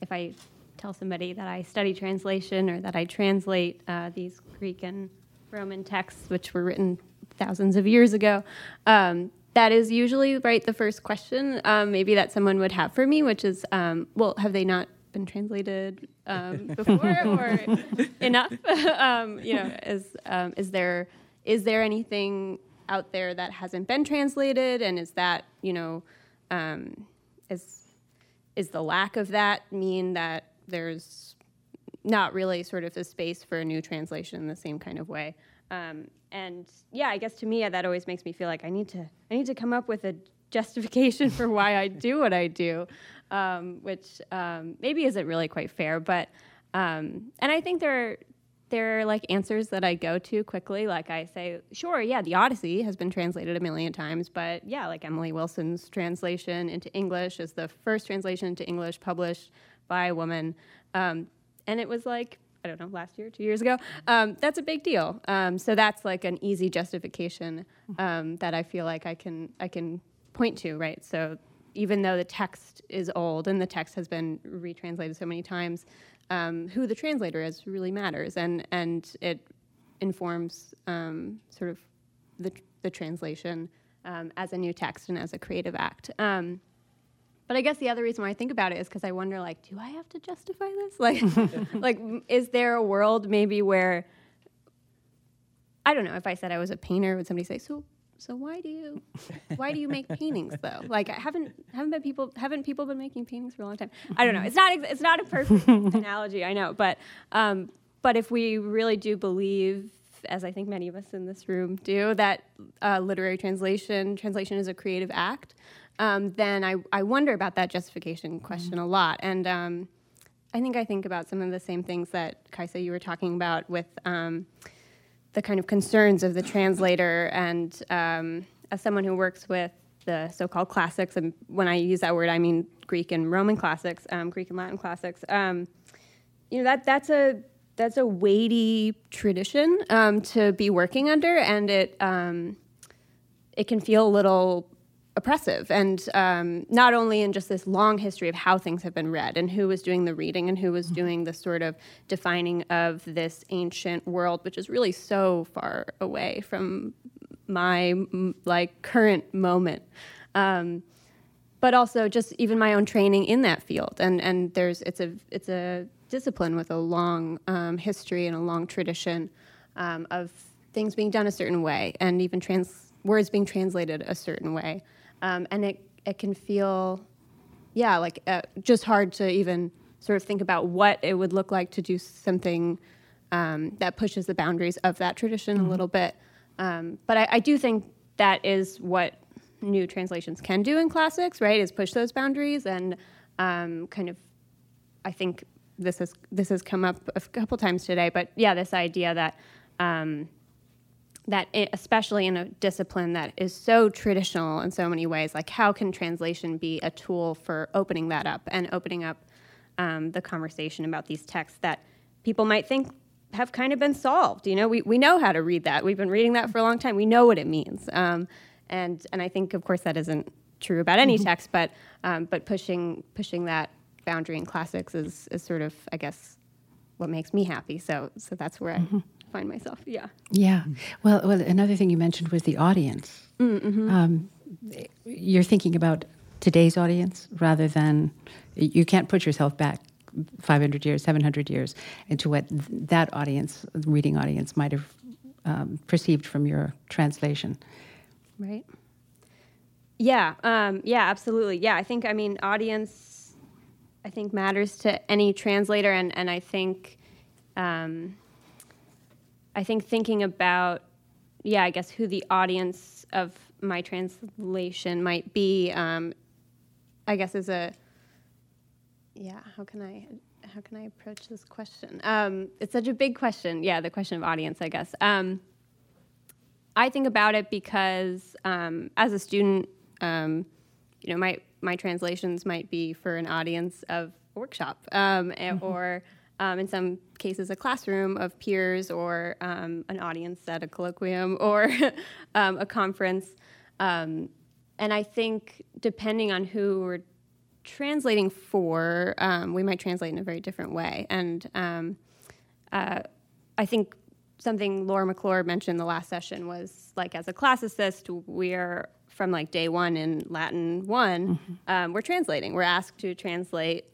if I tell somebody that I study translation or that I translate uh, these Greek and Roman texts, which were written thousands of years ago, um, that is usually right the first question um, maybe that someone would have for me, which is, um, well, have they not been translated um, before or enough? Um, you know, is um, is there is there anything out there that hasn't been translated, and is that you know is is the lack of that mean that there's not really sort of a space for a new translation in the same kind of way. Um, and yeah, I guess to me that always makes me feel like I need to I need to come up with a justification for why I do what I do, um, which um, maybe isn't really quite fair. But um, and I think there are, there are like answers that I go to quickly. Like I say, sure, yeah, the Odyssey has been translated a million times, but yeah, like Emily Wilson's translation into English is the first translation into English published by a woman. Um, and it was like, I don't know, last year, two years ago. Um, that's a big deal. Um, so that's like an easy justification um, that I feel like I can I can point to, right? So even though the text is old and the text has been retranslated so many times, um, who the translator is really matters, and and it informs sort of the the translation um, as a new text and as a creative act. Um, but I guess the other reason why I think about it is because I wonder, like, do I have to justify this? Like, like, is there a world maybe where I don't know? If I said I was a painter, would somebody say, "So, so why do you, why do you make paintings though? Like, haven't haven't been people haven't people been making paintings for a long time? I don't know. It's not it's not a perfect analogy, I know, but um, but if we really do believe as I think many of us in this room do, that uh, literary translation translation is a creative act um, then I, I wonder about that justification question mm-hmm. a lot. And um, I think I think about some of the same things that Kaisa you were talking about with um, the kind of concerns of the translator. And um, as someone who works with the so-called classics, and when I use that word, I mean Greek and Roman classics, um, Greek and Latin classics. Um, you know that that's a that's a weighty tradition to be working under, and it it can feel a little oppressive and um, not only in just this long history of how things have been read and who was doing the reading and who was mm-hmm. doing the sort of defining of this ancient world which is really so far away from my like current moment um, but also just even my own training in that field and and there's it's a it's a discipline with a long um, history and a long tradition um, of things being done a certain way and even trans- words being translated a certain way. Um, and it, it can feel, yeah, like uh, just hard to even sort of think about what it would look like to do something um, that pushes the boundaries of that tradition mm-hmm. a little bit. Um, but I, I do think that is what new translations can do in classics, right? Is push those boundaries and um, kind of, I think this has this has come up a couple times today, but yeah, this idea that um, that it, especially in a discipline that is so traditional in so many ways, like how can translation be a tool for opening that up and opening up um, the conversation about these texts that people might think have kind of been solved. You know, we, we know how to read that. We've been reading that for a long time. We know what it means. Um, and and I think, of course, that isn't true about any mm-hmm. text, but um, but pushing pushing that boundary in classics is is sort of, I guess, what makes me happy. So so that's where mm-hmm. I find myself. Yeah. Yeah. Well, well, another thing you mentioned was the audience. Mm-hmm. Um, you're thinking about today's audience rather than you can't put yourself back 500 years, 700 years into what that audience, reading audience, might have um, perceived from your translation. Right. Yeah. Um, yeah. Absolutely. Yeah. I think. I mean, audience. I think matters to any translator, and and I think. Um, I think thinking about, yeah, I guess who the audience of my translation might be, um, I guess is a yeah how can i how can i approach this question? Um, it's such a big question. Yeah the question of audience i guess. Um, i think about it because um, as a student um, you know my my translations might be for an audience of a workshop um, mm-hmm. or um, in some cases a classroom of peers or an audience at a colloquium or a conference and i think depending on who we're translating for, um, we might translate in a very different way. And um, uh, I think something Laura McClure mentioned in the last session was like, as a classicist, we're from like day one in Latin one, mm-hmm. um, we're translating. We're asked to translate.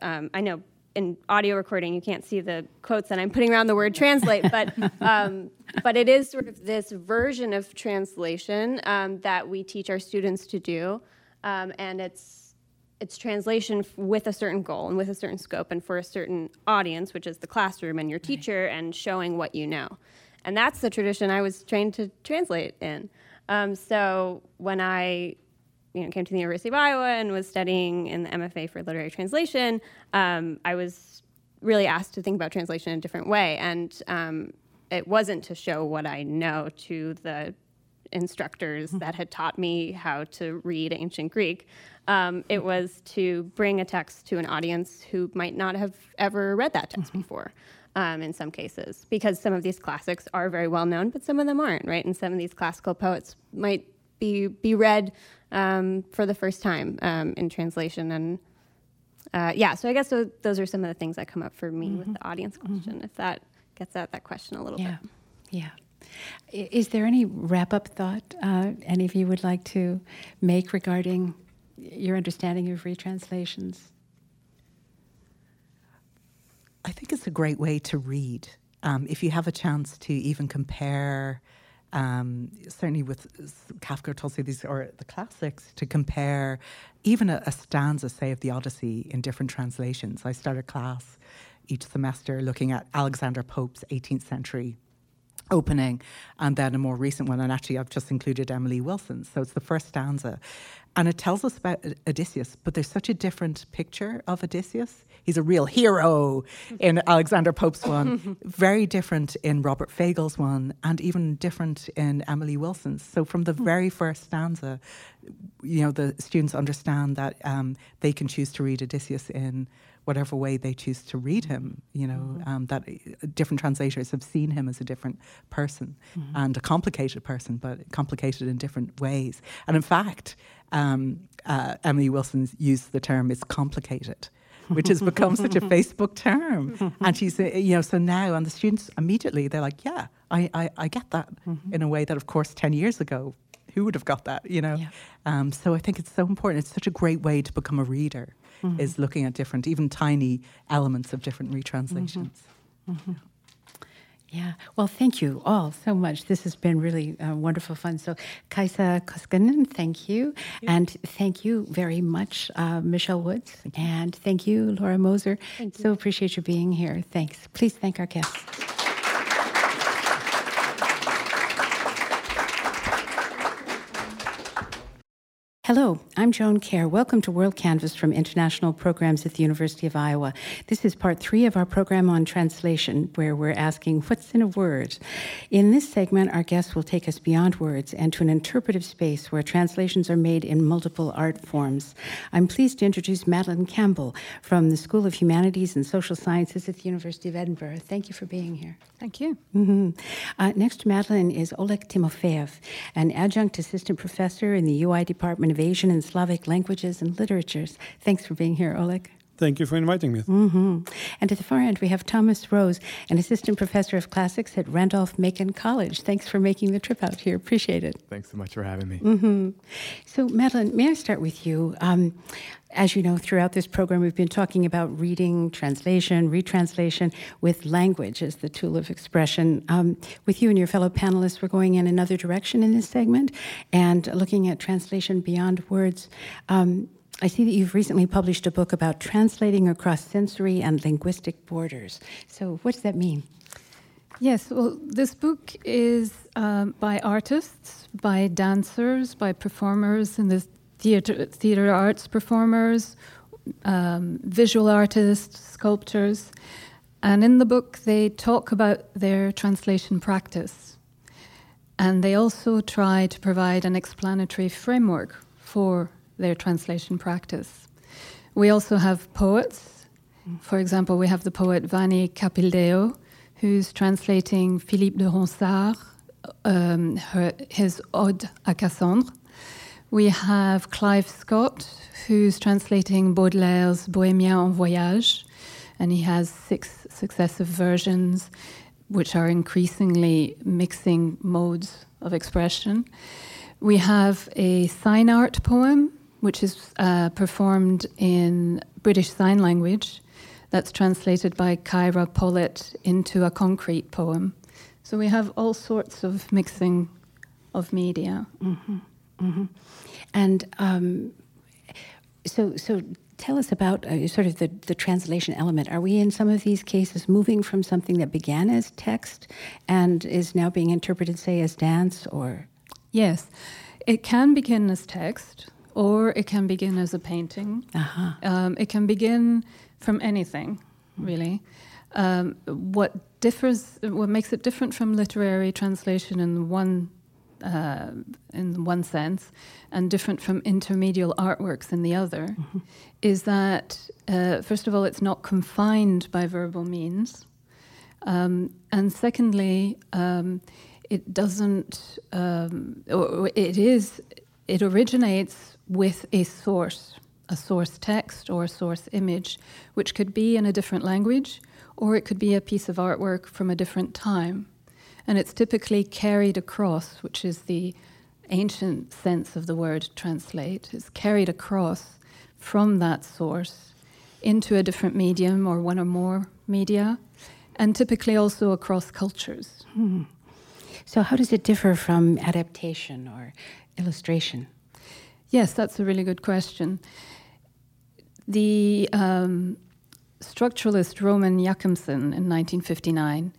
Um, I know in audio recording you can't see the quotes that I'm putting around the word translate, but um, but it is sort of this version of translation um, that we teach our students to do, um, and it's it's translation with a certain goal and with a certain scope and for a certain audience, which is the classroom and your teacher, and showing what you know. And that's the tradition I was trained to translate in. Um, so when I you know, came to the University of Iowa and was studying in the MFA for literary translation, um, I was really asked to think about translation in a different way. And um, it wasn't to show what I know to the instructors mm-hmm. that had taught me how to read ancient Greek. Um, it was to bring a text to an audience who might not have ever read that text mm-hmm. before. Um, in some cases, because some of these classics are very well known, but some of them aren't, right? And some of these classical poets might be be read um, for the first time um, in translation. And uh, yeah, so I guess so, those are some of the things that come up for me mm-hmm. with the audience mm-hmm. question. Mm-hmm. If that gets at that question a little yeah. bit. Yeah. Is there any wrap up thought uh, any of you would like to make regarding your understanding of retranslations? I think it's a great way to read. Um, if you have a chance to even compare, um, certainly with Kafka, Tolstoy, these or the classics, to compare even a, a stanza, say, of the Odyssey in different translations. I start a class each semester looking at Alexander Pope's 18th century opening and then a more recent one and actually I've just included Emily Wilson. So it's the first stanza. And it tells us about Odysseus but there's such a different picture of Odysseus. He's a real hero in Alexander Pope's one very different in Robert Fagles' one and even different in Emily Wilson's. So from the very first stanza you know the students understand that um, they can choose to read Odysseus in whatever way they choose to read him. You know, mm-hmm. um, that uh, different translators have seen him as a different person mm-hmm. and a complicated person, but complicated in different ways. And in fact, um, uh, Emily Wilson's used the term "is complicated." which has become such a Facebook term. And she's, uh, you know, so now, and the students immediately, they're like, yeah, I, I, I get that mm-hmm. in a way that, of course, 10 years ago, who would have got that, you know? Yeah. Um, so I think it's so important. It's such a great way to become a reader mm-hmm. is looking at different, even tiny elements of different retranslations. Mm-hmm. Yeah. Yeah. Well, thank you all so much. This has been really uh, wonderful fun. So, Kaisa Koskinen, thank you. And thank you very much, uh, Michelle Woods. Thank and thank you, Laura Moser. Thank you. So appreciate you being here. Thanks. Please thank our guests. Hello, I'm Joan Kerr. Welcome to WorldCanvass from International Programs at the University of Iowa. This is part three of our program on translation, where we're asking, What's in a word? In this segment, our guests will take us beyond words and to an interpretive space where translations are made in multiple art forms. I'm pleased to introduce Madeleine Campbell from the School of Humanities and Social Sciences at the University of Edinburgh. Thank you for being here. Thank you. Mm-hmm. Uh, next to Madeleine is Oleg Timofeyev, an adjunct assistant professor in the UI Department of Asian and Slavic Languages and Literatures. Thanks for being here, Oleg. Thank you for inviting me. Mm-hmm. And at the far end, we have Thomas Rose, an assistant professor of classics at Randolph Macon College. Thanks for making the trip out here. Appreciate it. Thanks so much for having me. Mm-hmm. So, Madeleine, may I start with you? Um, as you know, throughout this program, we've been talking about reading, translation, retranslation with language as the tool of expression. Um, with you and your fellow panelists, we're going in another direction in this segment and looking at translation beyond words. Um, I see that you've recently published a book about translating across sensory and linguistic borders. So, what does that mean? Yes, well, this book is um, by artists, by dancers, by performers in the theater, theater arts performers, um, visual artists, sculptors. And in the book, they talk about their translation practice. And they also try to provide an explanatory framework for their translation practice. We also have poets. For example, we have the poet Vahni Capildeo, who's translating Philippe de Ronsard, um, her, his Ode à Cassandre. We have Clive Scott, who's translating Baudelaire's Bohémien en Voyage, and he has six successive versions, which are increasingly mixing modes of expression. We have a sign art poem which is uh, performed in British Sign Language, that's translated by Kyra Pollitt into a concrete poem. So we have all sorts of mixing of media. Mm-hmm. Mm-hmm. And um, so, so tell us about uh, sort of the, the translation element. Are we in some of these cases moving from something that began as text and is now being interpreted, say, as dance or? Yes, it can begin as text or it can begin as a painting. Uh-huh. Um, it can begin from anything, really. Um, what differs, what makes it different from literary translation in one uh, in one sense, and different from intermedial artworks in the other, mm-hmm. is that uh, first of all, it's not confined by verbal means, um, and secondly, um, it doesn't. Um, it is. It originates with a source, a source text or a source image, which could be in a different language or it could be a piece of artwork from a different time. And it's typically carried across, which is the ancient sense of the word translate, it's carried across from that source into a different medium or one or more media, and typically also across cultures. Hmm. So, how does it differ from adaptation or illustration? Yes, that's a really good question. The um, structuralist Roman Jakobson in 1959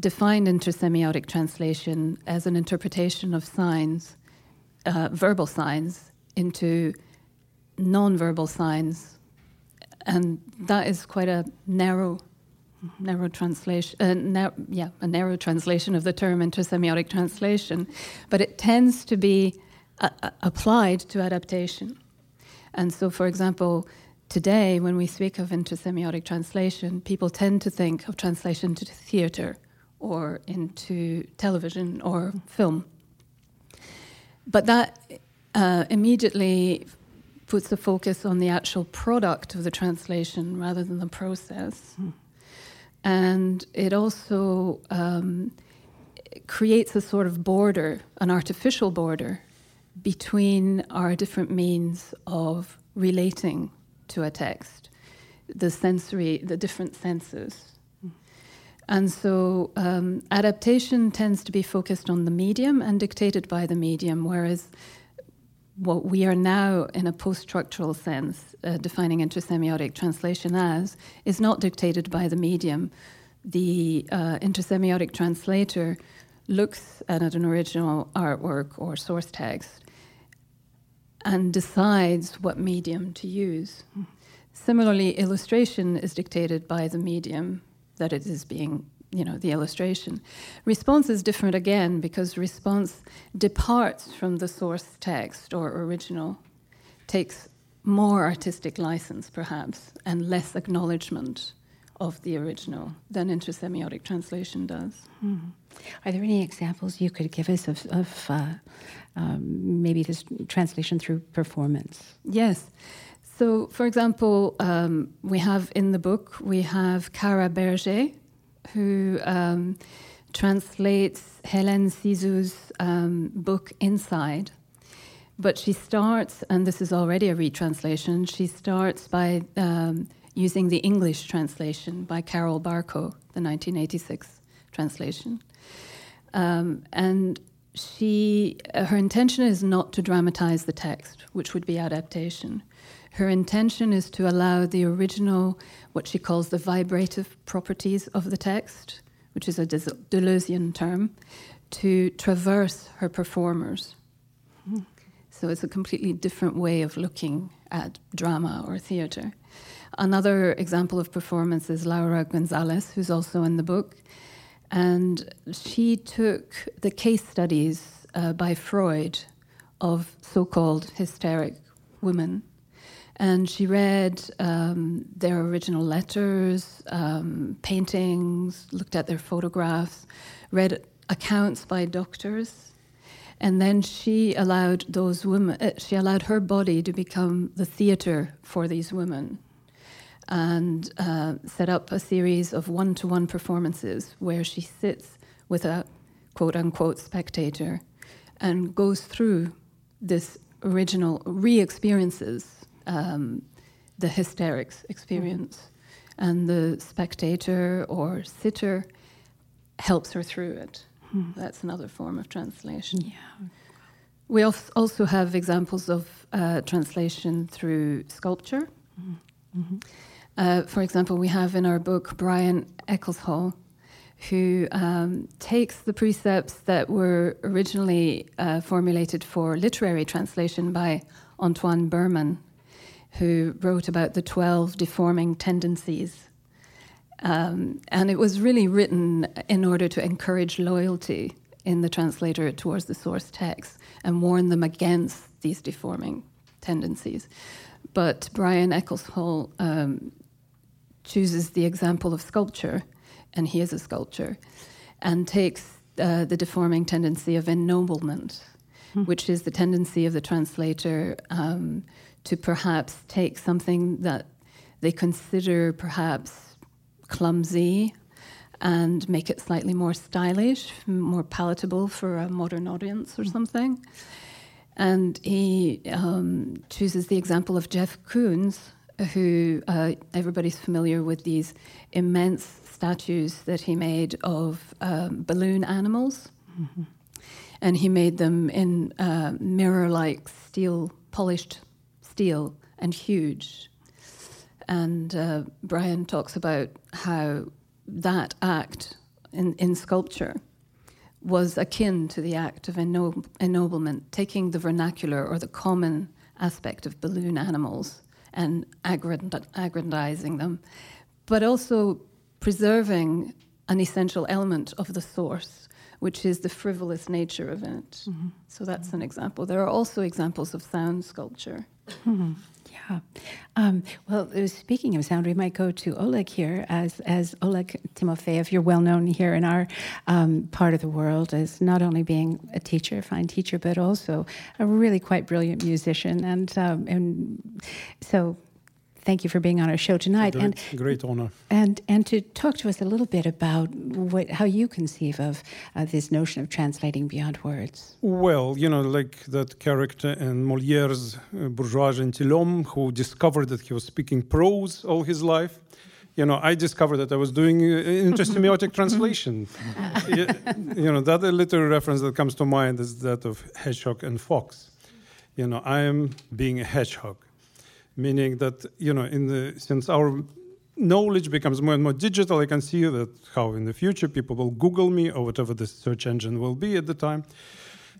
defined intersemiotic translation as an interpretation of signs, uh, verbal signs, into non-verbal signs, and that is quite a narrow, narrow translation. Uh, yeah, a narrow translation of the term intersemiotic translation, but it tends to be applied to adaptation. And so, for example, today when we speak of intersemiotic translation, people tend to think of translation to theater or into television or film. But that uh, immediately puts the focus on the actual product of the translation rather than the process. Mm. And it also um, creates a sort of border, an artificial border between our different means of relating to a text, the sensory, the different senses. And so um, adaptation tends to be focused on the medium and dictated by the medium, whereas what we are now, in a post structural sense, uh, defining intersemiotic translation as, is not dictated by the medium. The uh, intersemiotic translator looks at an original artwork or source text and decides what medium to use. Similarly, illustration is dictated by the medium that it is being, you know, the illustration. Response is different again because response departs from the source text or original, takes more artistic license perhaps, and less acknowledgement of the original than intersemiotic translation does. Mm-hmm. Are there any examples you could give us of, of uh, um, maybe this translation through performance? Yes. So, for example, um, we have in the book, we have Cara Berger, who um, translates Hélène Cixous's um, book Inside. But she starts, and this is already a retranslation, she starts by um, using the English translation by Carol Barko, the 1986 translation. Um, and she, her intention is not to dramatize the text, which would be adaptation. Her intention is to allow the original, what she calls the vibrative properties of the text, which is a Deleuzian term, to traverse her performers. So it's a completely different way of looking at drama or theatre. Another example of performance is Laura Gonzalez, who's also in the book. And she took the case studies uh, by Freud of so called hysteric women and she read um, their original letters, um, paintings, looked at their photographs, read accounts by doctors, and then she allowed those women. Uh, she allowed her body to become the theater for these women, and uh, set up a series of one-to-one performances where she sits with a quote-unquote spectator and goes through this original re-experiences um, the hysterics experience, and the spectator or sitter helps her through it. Hmm. That's another form of translation. Yeah. We also have examples of uh, translation through sculpture. Mm-hmm. mm-hmm. Uh, for example, we have in our book Brian Eccleshall, who um, takes the precepts that were originally uh, formulated for literary translation by Antoine Berman who wrote about the 12 deforming tendencies. Um, and it was really written in order to encourage loyalty in the translator towards the source text and warn them against these deforming tendencies. But Brian Eccleshall um, chooses the example of sculpture, and he is a sculptor, and takes uh, the deforming tendency of ennoblement, hmm. which is the tendency of the translator um, to perhaps take something that they consider perhaps clumsy and make it slightly more stylish, more palatable for a modern audience or mm. something. And he um, chooses the example of Jeff Koons, who uh, everybody's familiar with these immense statues that he made of um, balloon animals. Mm-hmm. And he made them in uh, mirror like steel polished steel and huge. And uh, Brian talks about how that act in, in sculpture was akin to the act of ennob- ennoblement, taking the vernacular or the common aspect of balloon animals and aggrand- aggrandizing them, but also preserving an essential element of the source, which is the frivolous nature of it. Mm-hmm. So that's an example. There are also examples of sound sculpture. Hmm. Yeah. Um, well, uh, speaking of sound, we might go to Oleg here, as as Oleg Timofeyev. You're well known here in our um, part of the world as not only being a teacher, fine teacher, but also a really quite brilliant musician. And um, and so, thank you for being on our show tonight. Great, and great honor. And and to talk to us a little bit about what, how you conceive of uh, this notion of translating beyond words. Well, you know, like that character in Moliere's uh, Bourgeois Gentilhomme, who discovered that he was speaking prose all his life. You know, I discovered that I was doing uh, intersemiotic translation. you, you know, the other literary reference that comes to mind is that of hedgehog and fox. You know, I am being a hedgehog meaning that you know in the since our knowledge becomes more and more digital i can see that how in the future people will google me or whatever the search engine will be at the time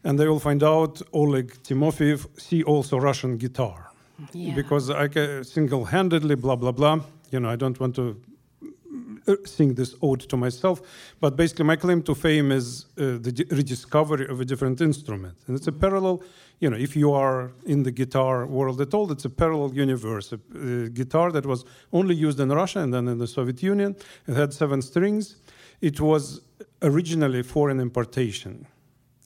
and they will find out oleg timofeev see also russian guitar yeah. because i can single-handedly blah blah blah you know i don't want to sing this ode to myself but basically my claim to fame is uh, the rediscovery of a different instrument and it's a parallel you know, if you are in the guitar world at all, it's a parallel universe. A, a guitar that was only used in Russia and then in the Soviet Union. It had seven strings. It was originally foreign importation.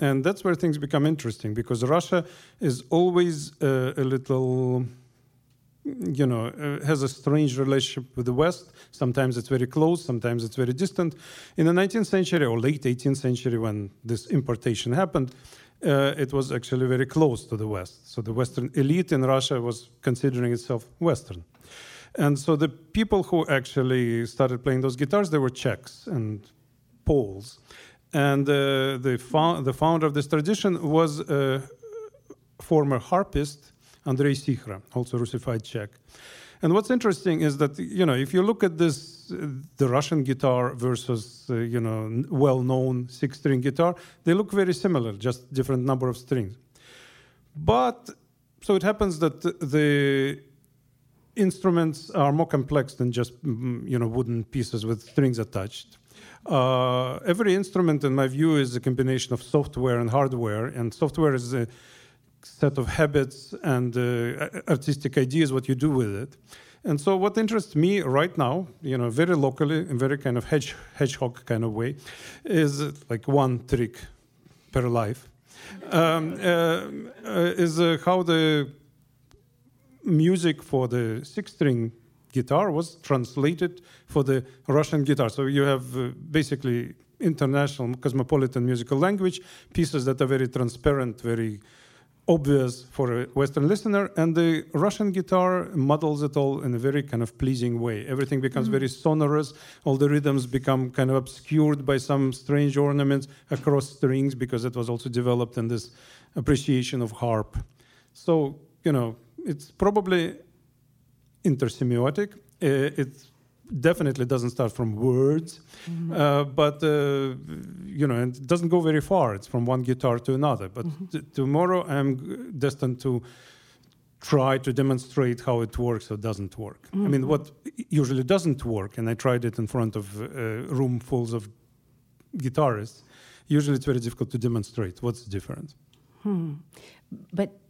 And that's where things become interesting because Russia is always uh, a little, you know, uh, has a strange relationship with the West. Sometimes it's very close, sometimes it's very distant. In the 19th century or late 18th century, when this importation happened, uh, it was actually very close to the West. So the Western elite in Russia was considering itself Western. And so the people who actually started playing those guitars, they were Czechs and Poles. And uh, the, fo- the founder of this tradition was a former harpist, Andrei Sichra, also Russified Czech. And what's interesting is that you know if you look at this, the Russian guitar versus uh, you know well-known six-string guitar, they look very similar, just different number of strings. But so it happens that the instruments are more complex than just you know wooden pieces with strings attached. Uh, every instrument, in my view, is a combination of software and hardware, and software is a set of habits and uh, artistic ideas, what you do with it. And so, what interests me right now, you know, very locally, in very kind of hedge, hedgehog kind of way, is like one trick per life, um, uh, uh, is uh, how the music for the six-string guitar was translated for the Russian guitar. So you have uh, basically international cosmopolitan musical language pieces that are very transparent, very obvious for a Western listener, and the Russian guitar models it all in a very kind of pleasing way. Everything becomes mm. very sonorous. All the rhythms become kind of obscured by some strange ornaments across strings because it was also developed in this appreciation of harp. So you know, it's probably intersemiotic. Uh, it's definitely doesn't start from words, mm-hmm. uh, but uh, you know, it doesn't go very far. It's from one guitar to another. But mm-hmm. t- tomorrow, I'm destined to try to demonstrate how it works or doesn't work. Mm-hmm. I mean, mm-hmm. what usually doesn't work, and I tried it in front of uh, roomfuls of guitarists. Usually, it's very difficult to demonstrate what's different. Hmm. But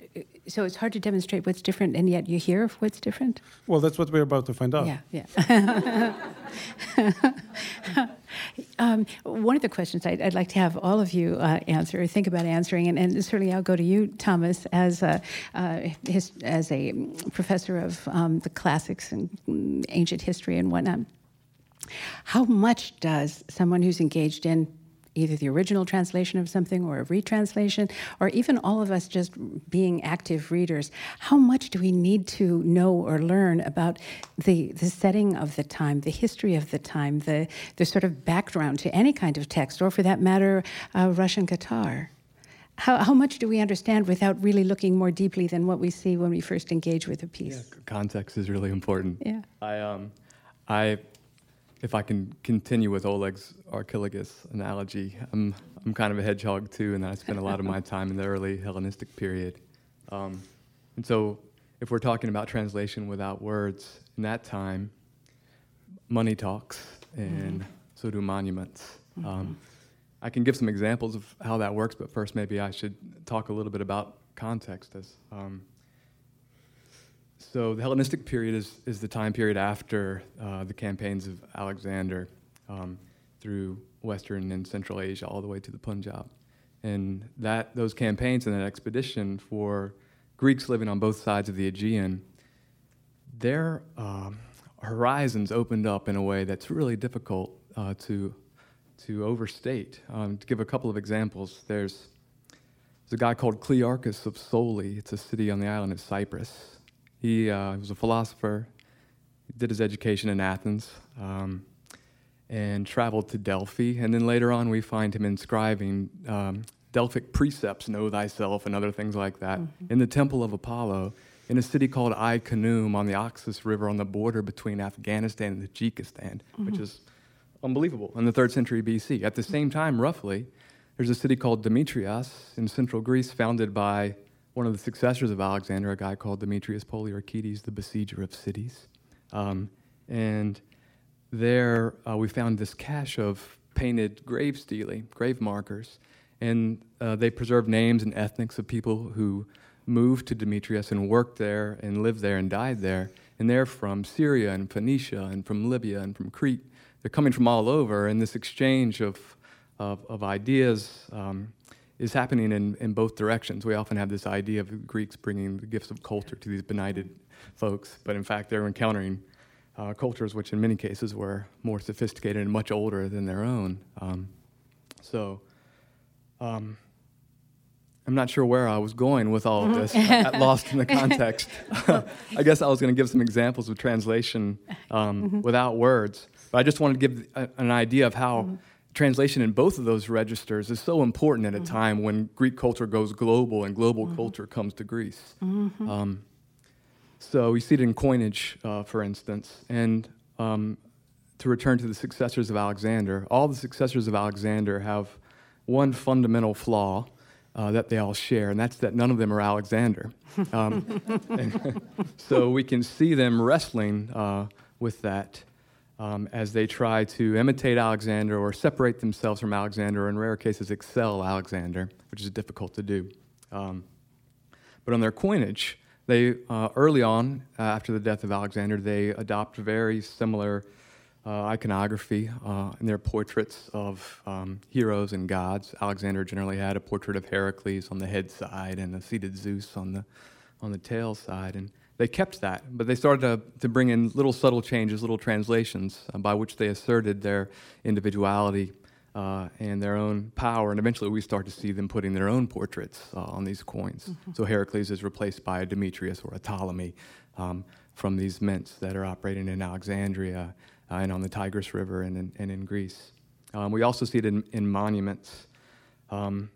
so it's hard to demonstrate what's different, and yet you hear of what's different. Well, that's what we're about to find out. Yeah, yeah. um, one of the questions I'd, I'd, like to have all of you uh, answer, or think about answering, and, and, certainly I'll go to you, Thomas, as a, uh, his, as a professor of um, the classics and ancient history and whatnot. How much does someone who's engaged in either the original translation of something or a retranslation, or even all of us just being active readers, how much do we need to know or learn about the, the setting of the time, the history of the time, the, the sort of background to any kind of text, or for that matter, uh, Russian guitar? How, how much do we understand without really looking more deeply than what we see when we first engage with a piece? Yeah, context is really important. Yeah. I um, I if I can continue with Oleg's Archilochus analogy, I'm, I'm kind of a hedgehog too, and I spent a lot of my time in the early Hellenistic period. Um, and so, if we're talking about translation without words, in that time, money talks, and mm-hmm. so do monuments. Mm-hmm. Um, I can give some examples of how that works, but first, maybe I should talk a little bit about context as um, so the Hellenistic period is, is the time period after uh, the campaigns of Alexander um, through Western and Central Asia all the way to the Punjab. And that, those campaigns and that expedition for Greeks living on both sides of the Aegean their uh, horizons opened up in a way that's really difficult uh, to to overstate. Um, to give a couple of examples, there's there's a guy called Clearchus of Soli. It's a city on the island of Cyprus. He uh, was a philosopher. He did his education in Athens. Um, and traveled to Delphi. And then later on, we find him inscribing um, Delphic precepts, know thyself, and other things like that, mm-hmm. in the temple of Apollo in a city called Khanoum on the Oxus River on the border between Afghanistan and Tajikistan, mm-hmm. which is unbelievable in the third century BC. At the same time, roughly, there's a city called Demetrias in central Greece, founded by one of the successors of Alexander, a guy called Demetrius Poliorcetes, the besieger of cities. Um, and there uh, we found this cache of painted grave stele, grave markers, and uh, they preserve names and ethnics of people who moved to Demetrius and worked there and lived there and died there. And they're from Syria and Phoenicia and from Libya and from Crete. They're coming from all over, and this exchange of, of, of ideas um, is happening in, in both directions. We often have this idea of Greeks bringing the gifts of culture to these benighted folks, but in fact, they're encountering uh, cultures which, in many cases, were more sophisticated and much older than their own. Um, so, um, I'm not sure where I was going with all of this. I got lost in the context. I guess I was going to give some examples of translation um, mm-hmm. without words. But I just wanted to give a, an idea of how mm-hmm. Translation in both of those registers is so important at a mm-hmm. time when Greek culture goes global and global mm-hmm. culture comes to Greece. Mm-hmm. Um, so we see it in coinage, uh, for instance. And um, to return to the successors of Alexander, all the successors of Alexander have one fundamental flaw uh, that they all share, and that's that none of them are Alexander. Um, so we can see them wrestling uh, with that um, as they try to imitate Alexander or separate themselves from Alexander, or in rare cases, excel Alexander, which is difficult to do. Um, but on their coinage, they uh, early on, uh, after the death of Alexander, they adopt very similar uh, iconography uh, in their portraits of um, heroes and gods. Alexander generally had a portrait of Heracles on the head side and a seated Zeus on the, on the tail side. And they kept that, but they started to, to bring in little subtle changes, little translations uh, by which they asserted their individuality uh, and their own power. And eventually we start to see them putting their own portraits uh, on these coins. Mm-hmm. So Heracles is replaced by a Demetrius or a Ptolemy um, from these mints that are operating in Alexandria uh, and on the Tigris River and in, and in Greece. Um, we also see it in, in monuments. Um,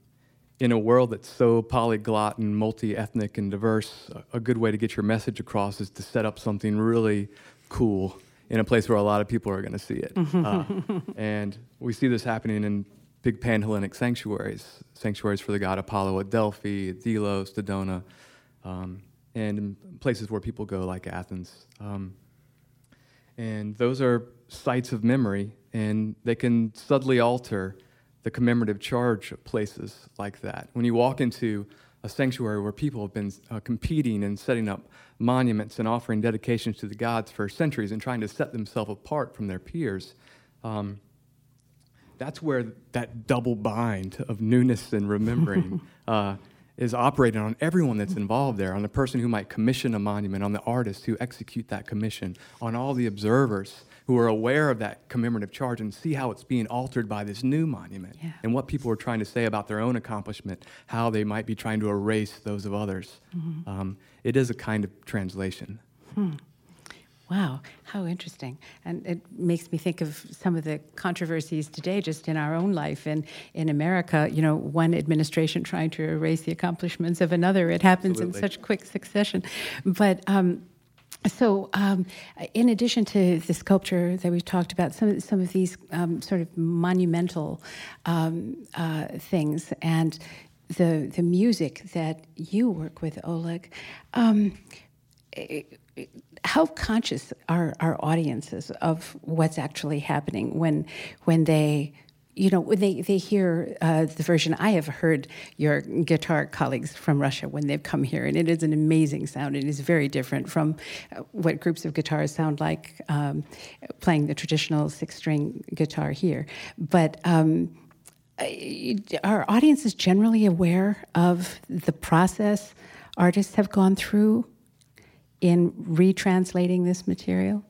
in a world that's so polyglot and multi ethnic and diverse, a, good way to get your message across is to set up something really cool in a place where a lot of people are going to see it. uh, and we see this happening in big pan Hellenic sanctuaries, sanctuaries for the god Apollo at Delphi, at Delos, Dodona, um, and in places where people go like Athens. Um, and those are sites of memory, and they can subtly alter the commemorative charge of places like that. When you walk into a sanctuary where people have been uh, competing and setting up monuments and offering dedications to the gods for centuries and trying to set themselves apart from their peers, um, that's where that double bind of newness and remembering uh, is operating on everyone that's involved there, on the person who might commission a monument, on the artist who execute that commission, on all the observers who are aware of that commemorative charge and see how it's being altered by this new monument yeah. and what people are trying to say about their own accomplishment, how they might be trying to erase those of others. Mm-hmm. Um, it is a kind of translation. Hmm. Wow, how interesting. And it makes me think of some of the controversies today just in our own life. And in America, you know, one administration trying to erase the accomplishments of another. It happens Absolutely. in such quick succession. But um, so, um, in addition to the sculpture that we've talked about, some of, some of these um, sort of monumental um, uh, things and the the music that you work with, Oleg. Um, how conscious are our audiences of what's actually happening when when they you know when they, they hear uh, the version i have heard your guitar colleagues from russia when they've come here and it is an amazing sound it is very different from uh, what groups of guitars sound like um, playing the traditional six string guitar here but um, our audience is generally aware of the process artists have gone through in retranslating this material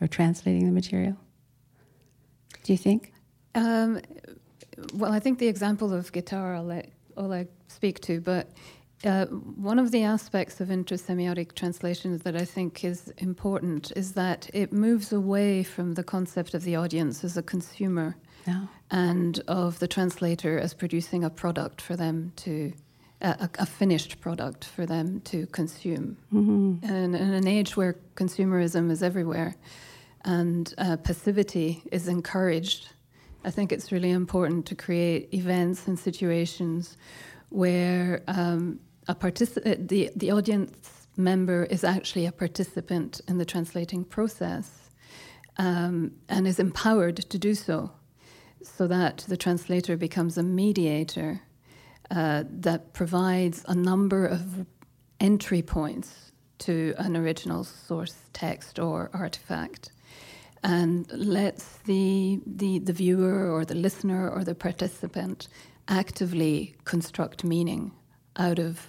or translating the material? Do you think? Um, well, I think the example of guitar I'll let Oleg speak to, but uh, one of the aspects of intersemiotic translation that I think is important is that it moves away from the concept of the audience as a consumer No. and of the translator as producing a product for them to, a, a finished product for them to consume. And in an age where consumerism is everywhere and uh, passivity is encouraged, I think it's really important to create events and situations where um, a partici- uh, the, the audience member is actually a participant in the translating process um, and is empowered to do so, so that the translator becomes a mediator uh, that provides a number of entry points to an original source text or artifact and lets the, the, the viewer or the listener or the participant actively construct meaning out of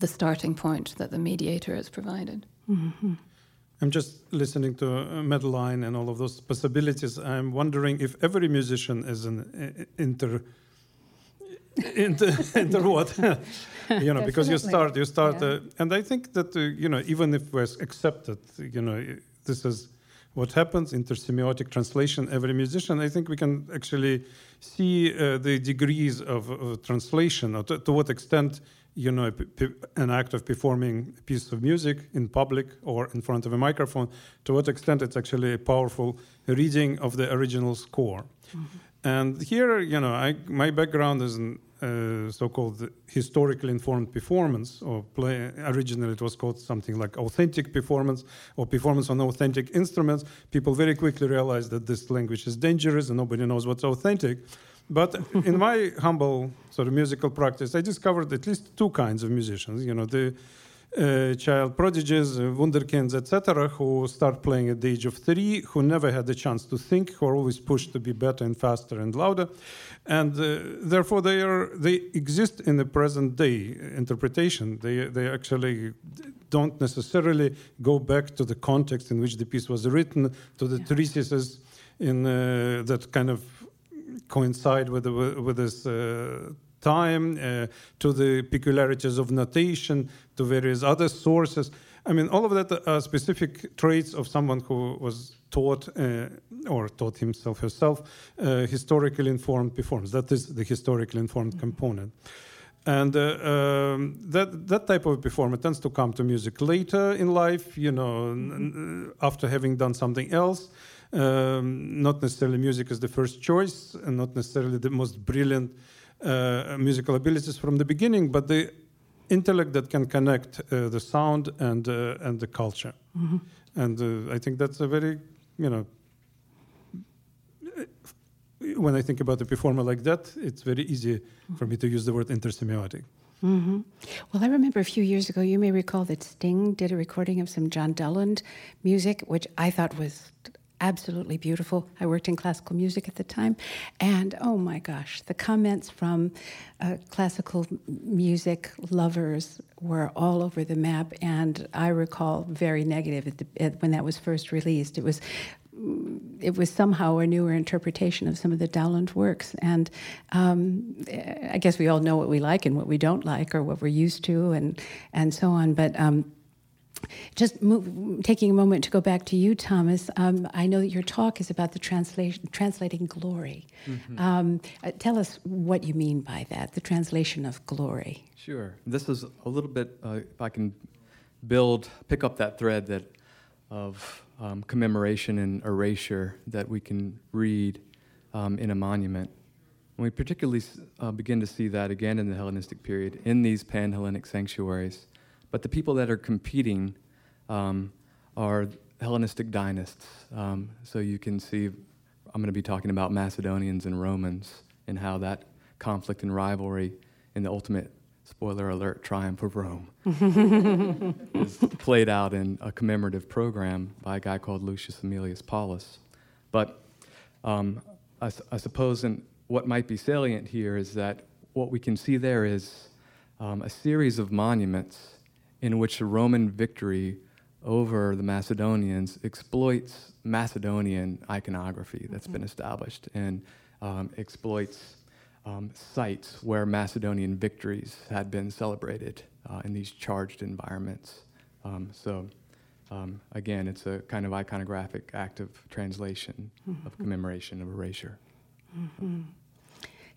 the starting point that the mediator has provided. I'm just listening to uh, Madeleine and all of those possibilities. I'm wondering if every musician is an inter. Inter, inter what you know because you start you start Yeah. uh, and i think that uh, you know even if we're accepted you know this is what happens in intersemiotic translation every musician i think we can actually see uh, the degrees of, of translation or to, to what extent you know an act of performing a piece of music in public or in front of a microphone to what extent it's actually a powerful reading of the original score. And here you know I, my background is in uh, so-called historically informed performance or play originally it was called something like authentic performance or performance on authentic instruments. People very quickly realized that this language is dangerous and nobody knows what's authentic. But in my humble sort of musical practice i discovered at least two kinds of musicians. You know the uh, child prodigies, wunderkinds, etc., who start playing at the age of three, who never had the chance to think, who are always pushed to be better and faster and louder, and uh, therefore they are they exist in the present day interpretation. They they actually don't necessarily go back to the context in which the piece was written, to the treatises in uh, that kind of coincide with the, with this uh, time, uh, to the peculiarities of notation, to various other sources. I mean, all of that are specific traits of someone who was taught uh, or taught himself herself uh, historically informed performance. That is the historically informed component. And uh, um, that that type of performer tends to come to music later in life, you know, n- n- after having done something else. Um, not necessarily music is the first choice, and not necessarily the most brilliant uh, musical abilities from the beginning, but the intellect that can connect uh, the sound and uh, and the culture. And uh, I think that's a very, you know, when I think about a performer like that, it's very easy for me to use the word intersemiotic. hmm Well, I remember a few years ago, you may recall that Sting did a recording of some John Dowland music, which I thought was absolutely beautiful. I worked in classical music at the time. And oh my gosh, the comments from uh, classical music lovers were all over the map. And I recall very negative when that was first released. It was it was somehow a newer interpretation of some of the Dowland works. And um, I guess we all know what we like and what we don't like, or what we're used to, and and so on. But um, just move, taking a moment to go back to you, Thomas. Um, I know that your talk is about the translation, translating glory. Um, uh, tell us what you mean by that, the translation of glory. Sure. This is a little bit, uh, if I can build, pick up that thread that of um, commemoration and erasure that we can read um, in a monument. And we particularly uh, begin to see that again in the Hellenistic period in these pan Hellenic sanctuaries. But the people that are competing um, are Hellenistic dynasts. Um, so you can see, I'm going to be talking about Macedonians and Romans and how that conflict and rivalry in the ultimate spoiler alert triumph of Rome is played out in a commemorative program by a guy called Lucius Aemilius Paulus. But um, I, I suppose in what might be salient here is that what we can see there is um, a series of monuments in which the Roman victory over the Macedonians exploits Macedonian iconography that's been established and um, exploits um, sites where Macedonian victories had been celebrated uh, in these charged environments. Um, so, um, again, it's a kind of iconographic act of translation, mm-hmm. of commemoration, of erasure. Mm-hmm.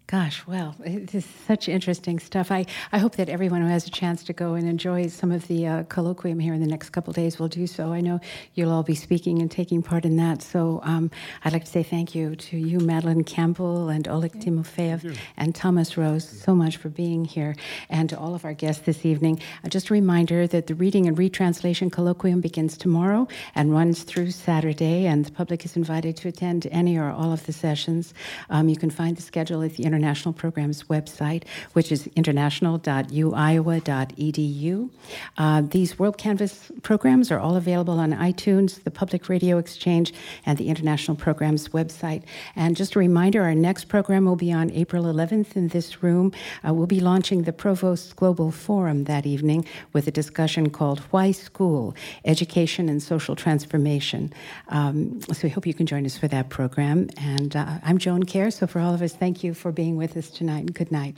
Gosh, well, it is such interesting stuff. I, I hope that everyone who has a chance to go and enjoy some of the uh, colloquium here in the next couple days will do so. I know you'll all be speaking and taking part in that. So um, I'd like to say thank you to you, Madeleine Campbell, and Oleg Timofeyev, and Thomas Rose, so much for being here, and to all of our guests this evening. Uh, just a reminder that the Reading and Retranslation Colloquium begins tomorrow and runs through Saturday, and the public is invited to attend any or all of the sessions. Um, you can find the schedule at the International Programs website, which is international.uiowa.edu. Uh, these WorldCanvass programs are all available on iTunes, the Public Radio Exchange, and the International Programs website. And just a reminder, our next program will be on April 11th in this room. Uh, we'll be launching the Provost Global Forum that evening with a discussion called Why School? Education and Social Transformation. Um, so we hope you can join us for that program. And uh, I'm Joan Kjaer, so for all of us, thank you for being being with us tonight, and good night.